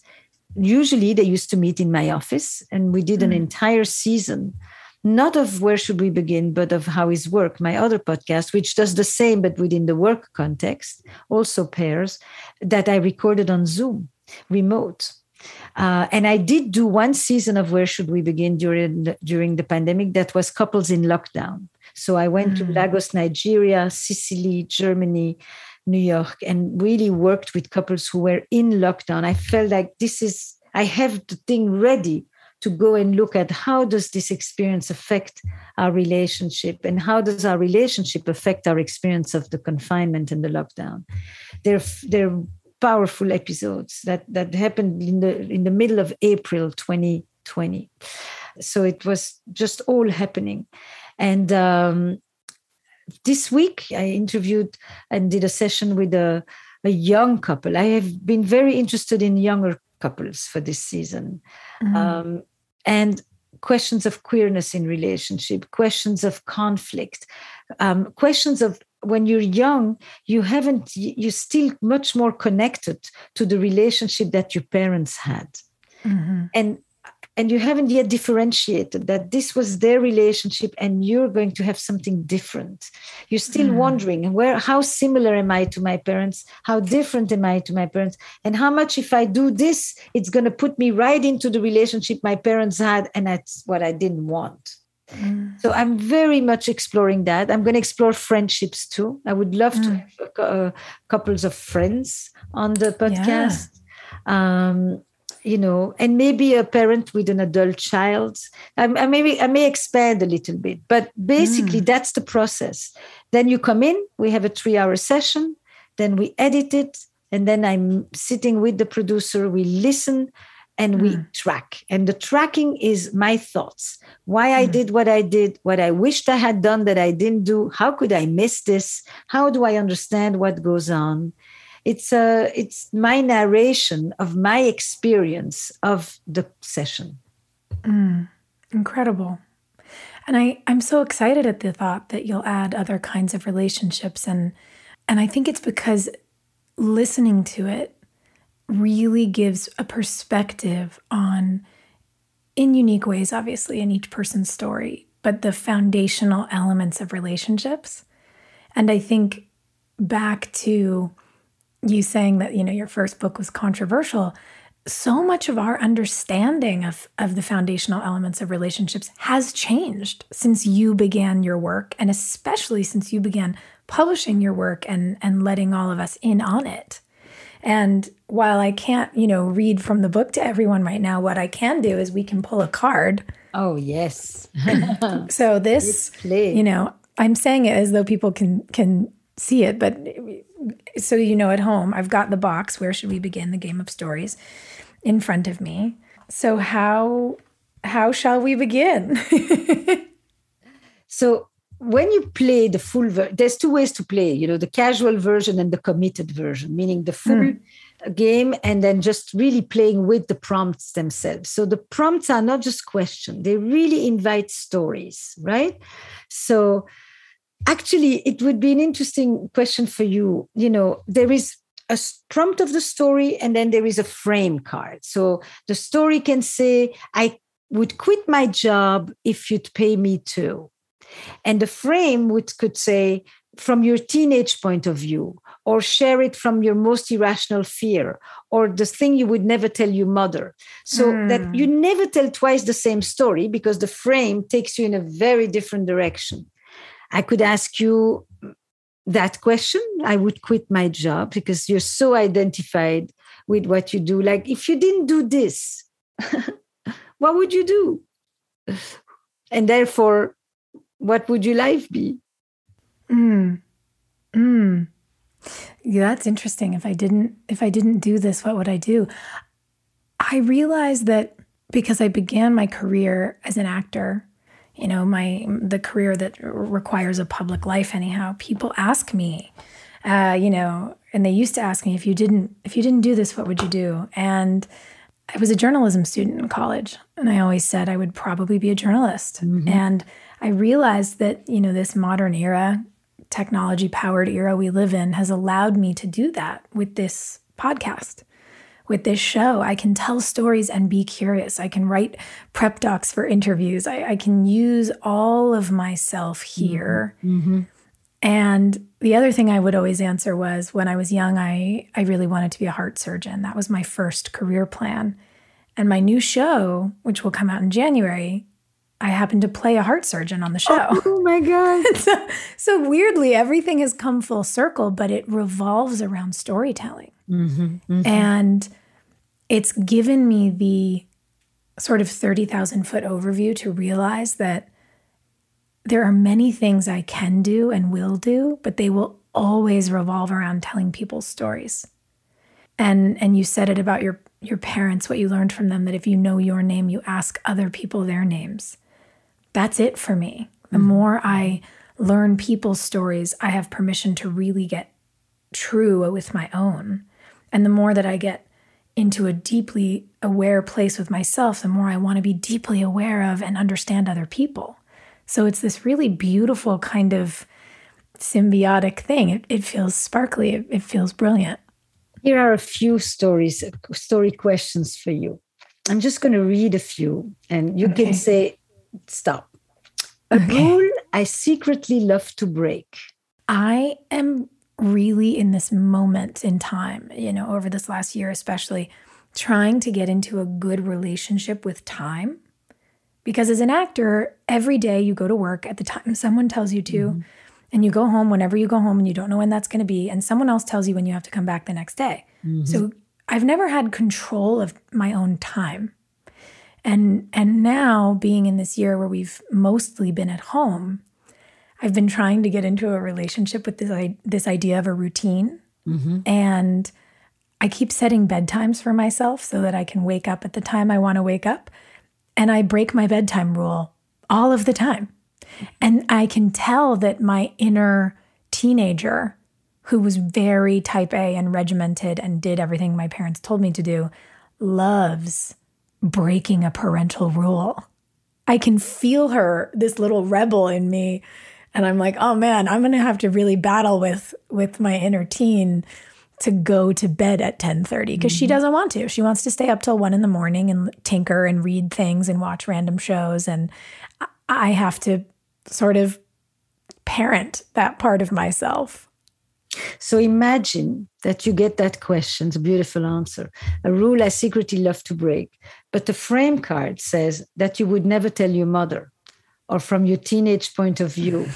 usually they used to meet in my office and we did an mm. entire season not of where should we begin but of how is work my other podcast which does the same but within the work context also pairs that i recorded on zoom remote uh, and I did do one season of Where Should We Begin during the, during the pandemic that was couples in lockdown. So I went mm. to Lagos, Nigeria, Sicily, Germany, New York and really worked with couples who were in lockdown. I felt like this is, I have the thing ready to go and look at how does this experience affect our relationship and how does our relationship affect our experience of the confinement and the lockdown. They're, they're powerful episodes that, that happened in the, in the middle of April 2020. So it was just all happening. And um, this week I interviewed and did a session with a, a young couple. I have been very interested in younger couples for this season. Mm-hmm. Um, and questions of queerness in relationship, questions of conflict, um, questions of when you're young, you haven't, you're still much more connected to the relationship that your parents had. Mm-hmm. And and you haven't yet differentiated that this was their relationship and you're going to have something different you're still mm. wondering where how similar am i to my parents how different am i to my parents and how much if i do this it's going to put me right into the relationship my parents had and that's what i didn't want mm. so i'm very much exploring that i'm going to explore friendships too i would love mm. to have uh, couples of friends on the podcast yeah. um, you know, and maybe a parent with an adult child. I, I maybe I may expand a little bit, but basically mm. that's the process. Then you come in, we have a three-hour session, then we edit it, and then I'm sitting with the producer. We listen and mm. we track. And the tracking is my thoughts, why I mm. did what I did, what I wished I had done that I didn't do. How could I miss this? How do I understand what goes on? It's a it's my narration of my experience of the session. Mm, incredible. And i i'm so excited at the thought that you'll add other kinds of relationships. And and i think it's because listening to it really gives a perspective on in unique ways obviously in each person's story but the foundational elements of relationships. And i think back to you saying that you know your first book was controversial so much of our understanding of, of the foundational elements of relationships has changed since you began your work and especially since you began publishing your work and and letting all of us in on it. And while i can't you know read from the book to everyone right now what i can do is we can pull a card. Oh yes. So this you know i'm saying it as though people can can see it but so you know at home, I've got the box. Where should we begin? The game of stories in front of me. So how how shall we begin? so when you play the full ver- there's two ways to play you know the casual version and the committed version meaning the full mm. game and then just really playing with the prompts themselves so the prompts are not just questions they really invite stories right so actually it would be an interesting question for you you know there is a prompt of the story and then there is a frame card so the story can say i would quit my job if you'd pay me to and the frame would, could say, from your teenage point of view, or share it from your most irrational fear, or the thing you would never tell your mother. So mm. that you never tell twice the same story because the frame takes you in a very different direction. I could ask you that question. I would quit my job because you're so identified with what you do. Like, if you didn't do this, what would you do? And therefore, what would your life be? Mm. Mm. Yeah, that's interesting. If I didn't if I didn't do this, what would I do? I realized that because I began my career as an actor, you know, my the career that requires a public life anyhow, people ask me, uh, you know, and they used to ask me if you didn't if you didn't do this, what would you do? And I was a journalism student in college, and I always said I would probably be a journalist. Mm-hmm. And I realized that, you know, this modern era, technology powered era we live in has allowed me to do that with this podcast. With this show, I can tell stories and be curious. I can write prep docs for interviews. I, I can use all of myself here. Mm-hmm. mm-hmm. And the other thing I would always answer was when I was young, I, I really wanted to be a heart surgeon. That was my first career plan. And my new show, which will come out in January, I happen to play a heart surgeon on the show. Oh my God. so, so, weirdly, everything has come full circle, but it revolves around storytelling. Mm-hmm, mm-hmm. And it's given me the sort of 30,000 foot overview to realize that there are many things I can do and will do, but they will always revolve around telling people's stories. And and you said it about your your parents what you learned from them that if you know your name you ask other people their names that's it for me. The mm-hmm. more I learn people's stories, I have permission to really get true with my own. And the more that I get into a deeply aware place with myself, the more I want to be deeply aware of and understand other people. So it's this really beautiful kind of symbiotic thing. It, it feels sparkly, it, it feels brilliant. Here are a few stories, uh, story questions for you. I'm just going to read a few, and you okay. can say stop. A okay. rule I secretly love to break. I am really in this moment in time, you know, over this last year, especially trying to get into a good relationship with time. Because as an actor, every day you go to work at the time someone tells you to, mm-hmm. and you go home whenever you go home, and you don't know when that's going to be, and someone else tells you when you have to come back the next day. Mm-hmm. So I've never had control of my own time. And and now being in this year where we've mostly been at home, I've been trying to get into a relationship with this this idea of a routine. Mm-hmm. And I keep setting bedtimes for myself so that I can wake up at the time I want to wake up. And I break my bedtime rule all of the time. And I can tell that my inner teenager, who was very type A and regimented and did everything my parents told me to do, loves breaking a parental rule. I can feel her, this little rebel in me. And I'm like, oh man, I'm gonna have to really battle with with my inner teen to go to bed at 10:30 because mm-hmm. she doesn't want to. She wants to stay up till one in the morning and tinker and read things and watch random shows. And I have to sort of parent that part of myself. So imagine that you get that question, it's a beautiful answer. A rule I secretly love to break. But the frame card says that you would never tell your mother, or from your teenage point of view,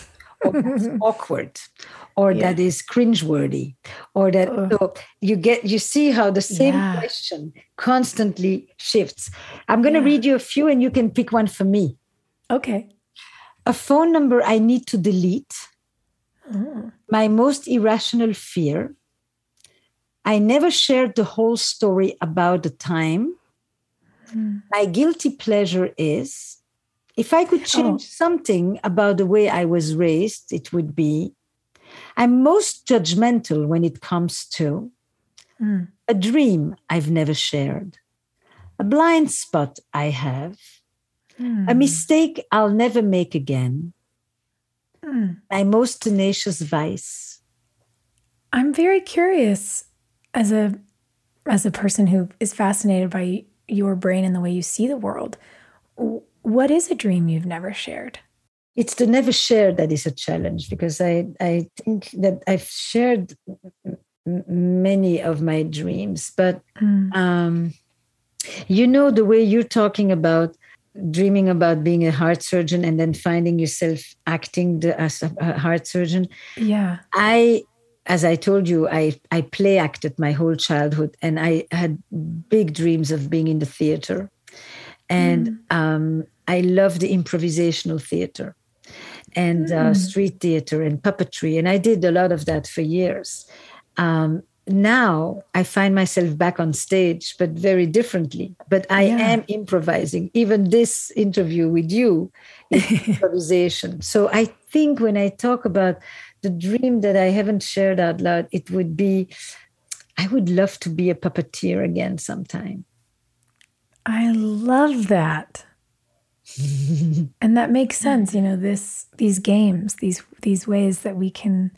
or awkward, or yeah. that is cringeworthy, or that so you get you see how the same yeah. question constantly shifts. I'm going to yeah. read you a few, and you can pick one for me. Okay. A phone number I need to delete my most irrational fear. I never shared the whole story about the time. Mm. My guilty pleasure is If I could change oh. something about the way I was raised, it would be I'm most judgmental when it comes to mm. a dream I've never shared, a blind spot I have, mm. a mistake I'll never make again, mm. my most tenacious vice. I'm very curious as a as a person who is fascinated by your brain and the way you see the world. What is a dream you've never shared? It's the never share that is a challenge because I, I think that I've shared many of my dreams, but mm. um, you know, the way you're talking about dreaming about being a heart surgeon and then finding yourself acting the, as a heart surgeon. Yeah. I as I told you, I, I play acted my whole childhood and I had big dreams of being in the theater. And mm. um, I love the improvisational theater and mm. uh, street theater and puppetry. And I did a lot of that for years. Um, now I find myself back on stage, but very differently. But I yeah. am improvising. Even this interview with you is improvisation. So I think when I talk about the dream that I haven't shared out loud, it would be I would love to be a puppeteer again sometime. I love that. And that makes sense, you know, this these games, these these ways that we can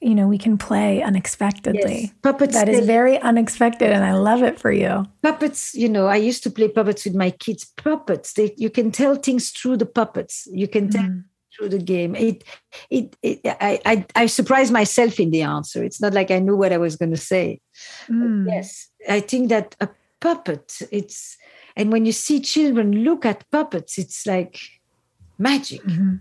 you know, we can play unexpectedly. Yes. Puppets that is very unexpected and I love it for you. Puppets, you know, I used to play puppets with my kids. Puppets, they you can tell things through the puppets. You can tell mm through the game. It, it, it I, I, I surprised myself in the answer. It's not like I knew what I was going to say. Mm. Yes, I think that a puppet. It's and when you see children look at puppets, it's like magic. Mm-hmm.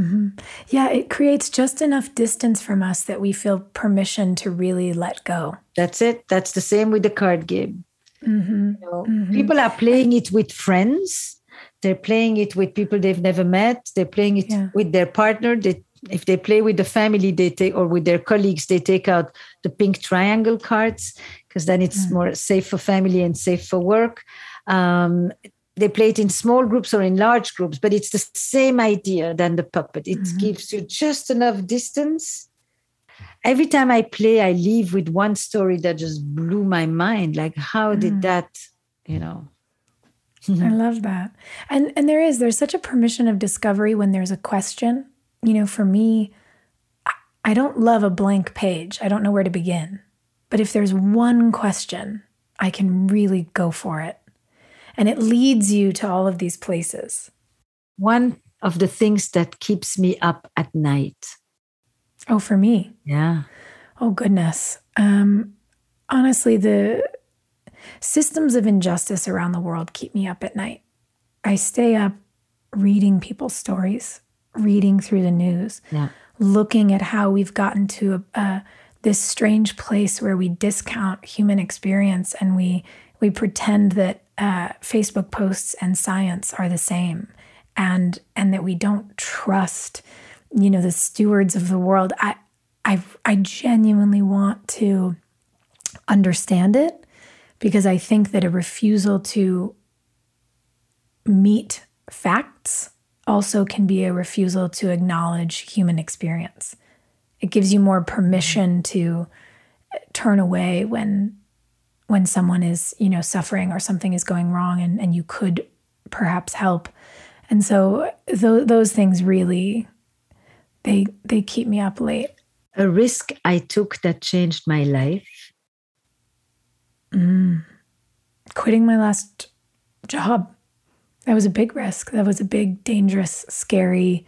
Mm-hmm. Yeah, it creates just enough distance from us that we feel permission to really let go. That's it. That's the same with the card game. Mm-hmm. You know, mm-hmm. people are playing it with friends they're playing it with people they've never met they're playing it yeah. with their partner they, if they play with the family they take or with their colleagues they take out the pink triangle cards because then it's mm. more safe for family and safe for work um, they play it in small groups or in large groups but it's the same idea than the puppet it mm-hmm. gives you just enough distance every time i play i leave with one story that just blew my mind like how mm. did that you know I love that. And and there is there's such a permission of discovery when there's a question. You know, for me, I don't love a blank page. I don't know where to begin. But if there's one question, I can really go for it. And it leads you to all of these places. One of the things that keeps me up at night. Oh, for me? Yeah. Oh, goodness. Um, honestly, the Systems of injustice around the world keep me up at night. I stay up reading people's stories, reading through the news, yeah. looking at how we've gotten to a, a, this strange place where we discount human experience and we we pretend that uh, Facebook posts and science are the same, and and that we don't trust, you know, the stewards of the world. I I I genuinely want to understand it because I think that a refusal to meet facts also can be a refusal to acknowledge human experience. It gives you more permission to turn away when when someone is, you know, suffering or something is going wrong and, and you could perhaps help. And so th- those things really they they keep me up late. A risk I took that changed my life Mm. Quitting my last job. That was a big risk. That was a big, dangerous, scary,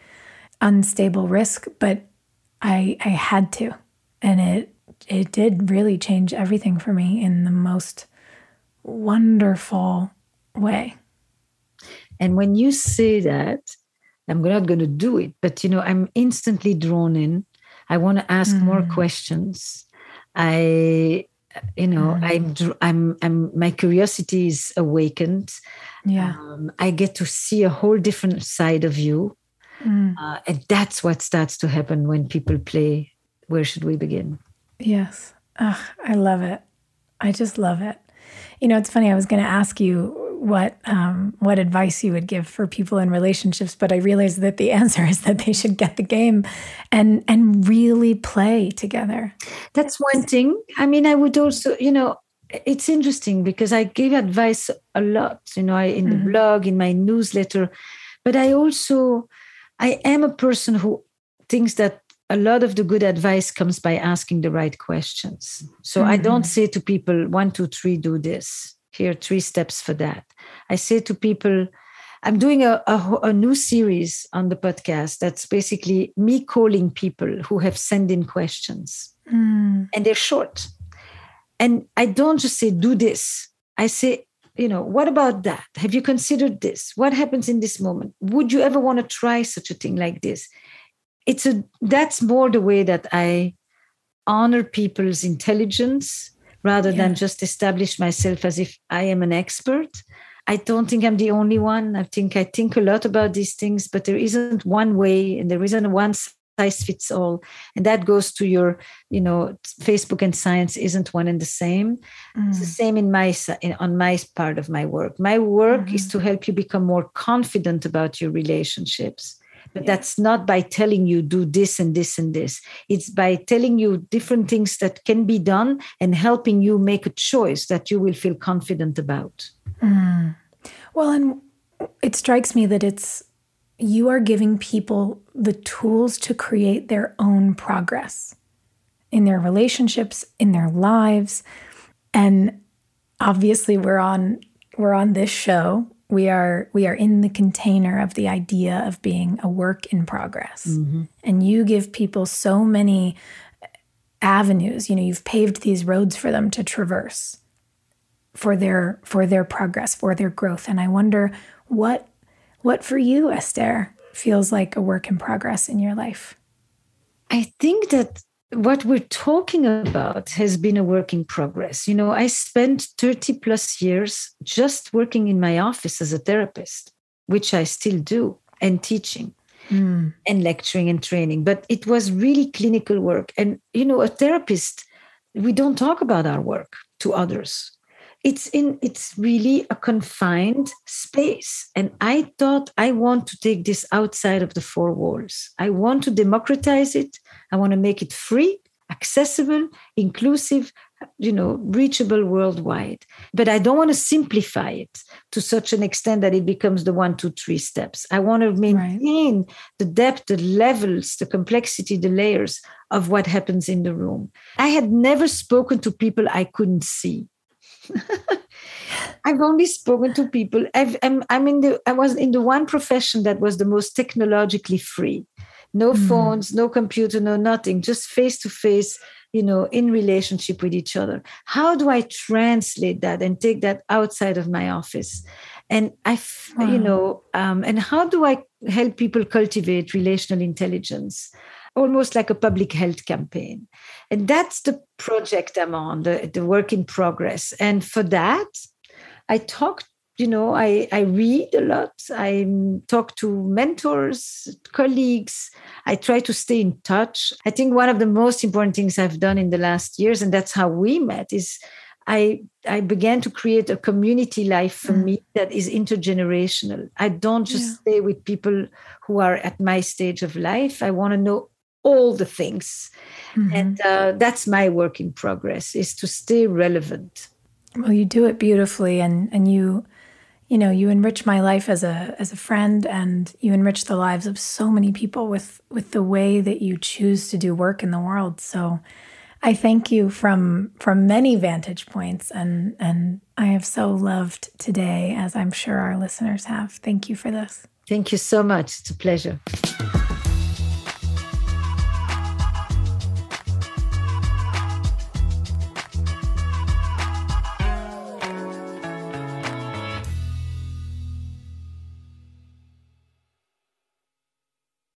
unstable risk, but I I had to. And it it did really change everything for me in the most wonderful way. And when you say that, I'm not going to do it, but you know, I'm instantly drawn in. I want to ask mm. more questions. I you know mm-hmm. i'm i'm i'm my curiosity is awakened yeah um, i get to see a whole different side of you mm. uh, and that's what starts to happen when people play where should we begin yes Ugh, i love it i just love it you know it's funny i was going to ask you what um, what advice you would give for people in relationships, but I realized that the answer is that they should get the game and and really play together. That's one thing. I mean, I would also, you know, it's interesting because I give advice a lot, you know, I, in mm-hmm. the blog, in my newsletter, but I also I am a person who thinks that a lot of the good advice comes by asking the right questions. So mm-hmm. I don't say to people, one, two, three, do this. Here are three steps for that. I say to people, I'm doing a, a, a, new series on the podcast that's basically me calling people who have sent in questions. Mm. And they're short. And I don't just say, do this. I say, you know, what about that? Have you considered this? What happens in this moment? Would you ever want to try such a thing like this? It's a that's more the way that I honor people's intelligence rather yeah. than just establish myself as if I am an expert. I don't think I'm the only one. I think I think a lot about these things, but there isn't one way and there isn't one size fits all. And that goes to your, you know, Facebook and science isn't one and the same. Mm. It's the mm. same in my on my part of my work. My work mm-hmm. is to help you become more confident about your relationships but that's not by telling you do this and this and this. It's by telling you different things that can be done and helping you make a choice that you will feel confident about. Mm. Well, and it strikes me that it's you are giving people the tools to create their own progress in their relationships, in their lives. And obviously we're on we're on this show we are we are in the container of the idea of being a work in progress. Mm-hmm. and you give people so many avenues you know you've paved these roads for them to traverse for their for their progress for their growth. And i wonder what what for you esther feels like a work in progress in your life? I think that what we're talking about has been a work in progress. You know, I spent 30 plus years just working in my office as a therapist, which I still do, and teaching mm. and lecturing and training. But it was really clinical work. And, you know, a therapist, we don't talk about our work to others. It's in it's really a confined space. And I thought I want to take this outside of the four walls. I want to democratize it I want to make it free, accessible, inclusive, you know, reachable worldwide. But I don't want to simplify it to such an extent that it becomes the one, two, three steps. I want to maintain right. the depth, the levels, the complexity, the layers of what happens in the room. I had never spoken to people I couldn't see. I've only spoken to people. i am I'm in the. I was in the one profession that was the most technologically free no mm. phones no computer no nothing just face to face you know in relationship with each other how do i translate that and take that outside of my office and i wow. you know um, and how do i help people cultivate relational intelligence almost like a public health campaign. And that's the project i'm on the, the work in progress. And for that i talked you know i i read a lot. I talk to mentors colleagues. I try to stay in touch. I think one of the most important things i've done in the last years and that's how we met is i i began to create a community life for mm. me that is intergenerational. I don't just yeah. stay with people who are at my stage of life. I want to know all the things. Mm-hmm. and uh, that's my work in progress is to stay relevant. Well you do it beautifully and and you you know you enrich my life as a as a friend and you enrich the lives of so many people with with the way that you choose to do work in the world. So i thank you from from many vantage points and and i have so loved today as i'm sure our listeners have. Thank you for this. Thank you so much. It's a pleasure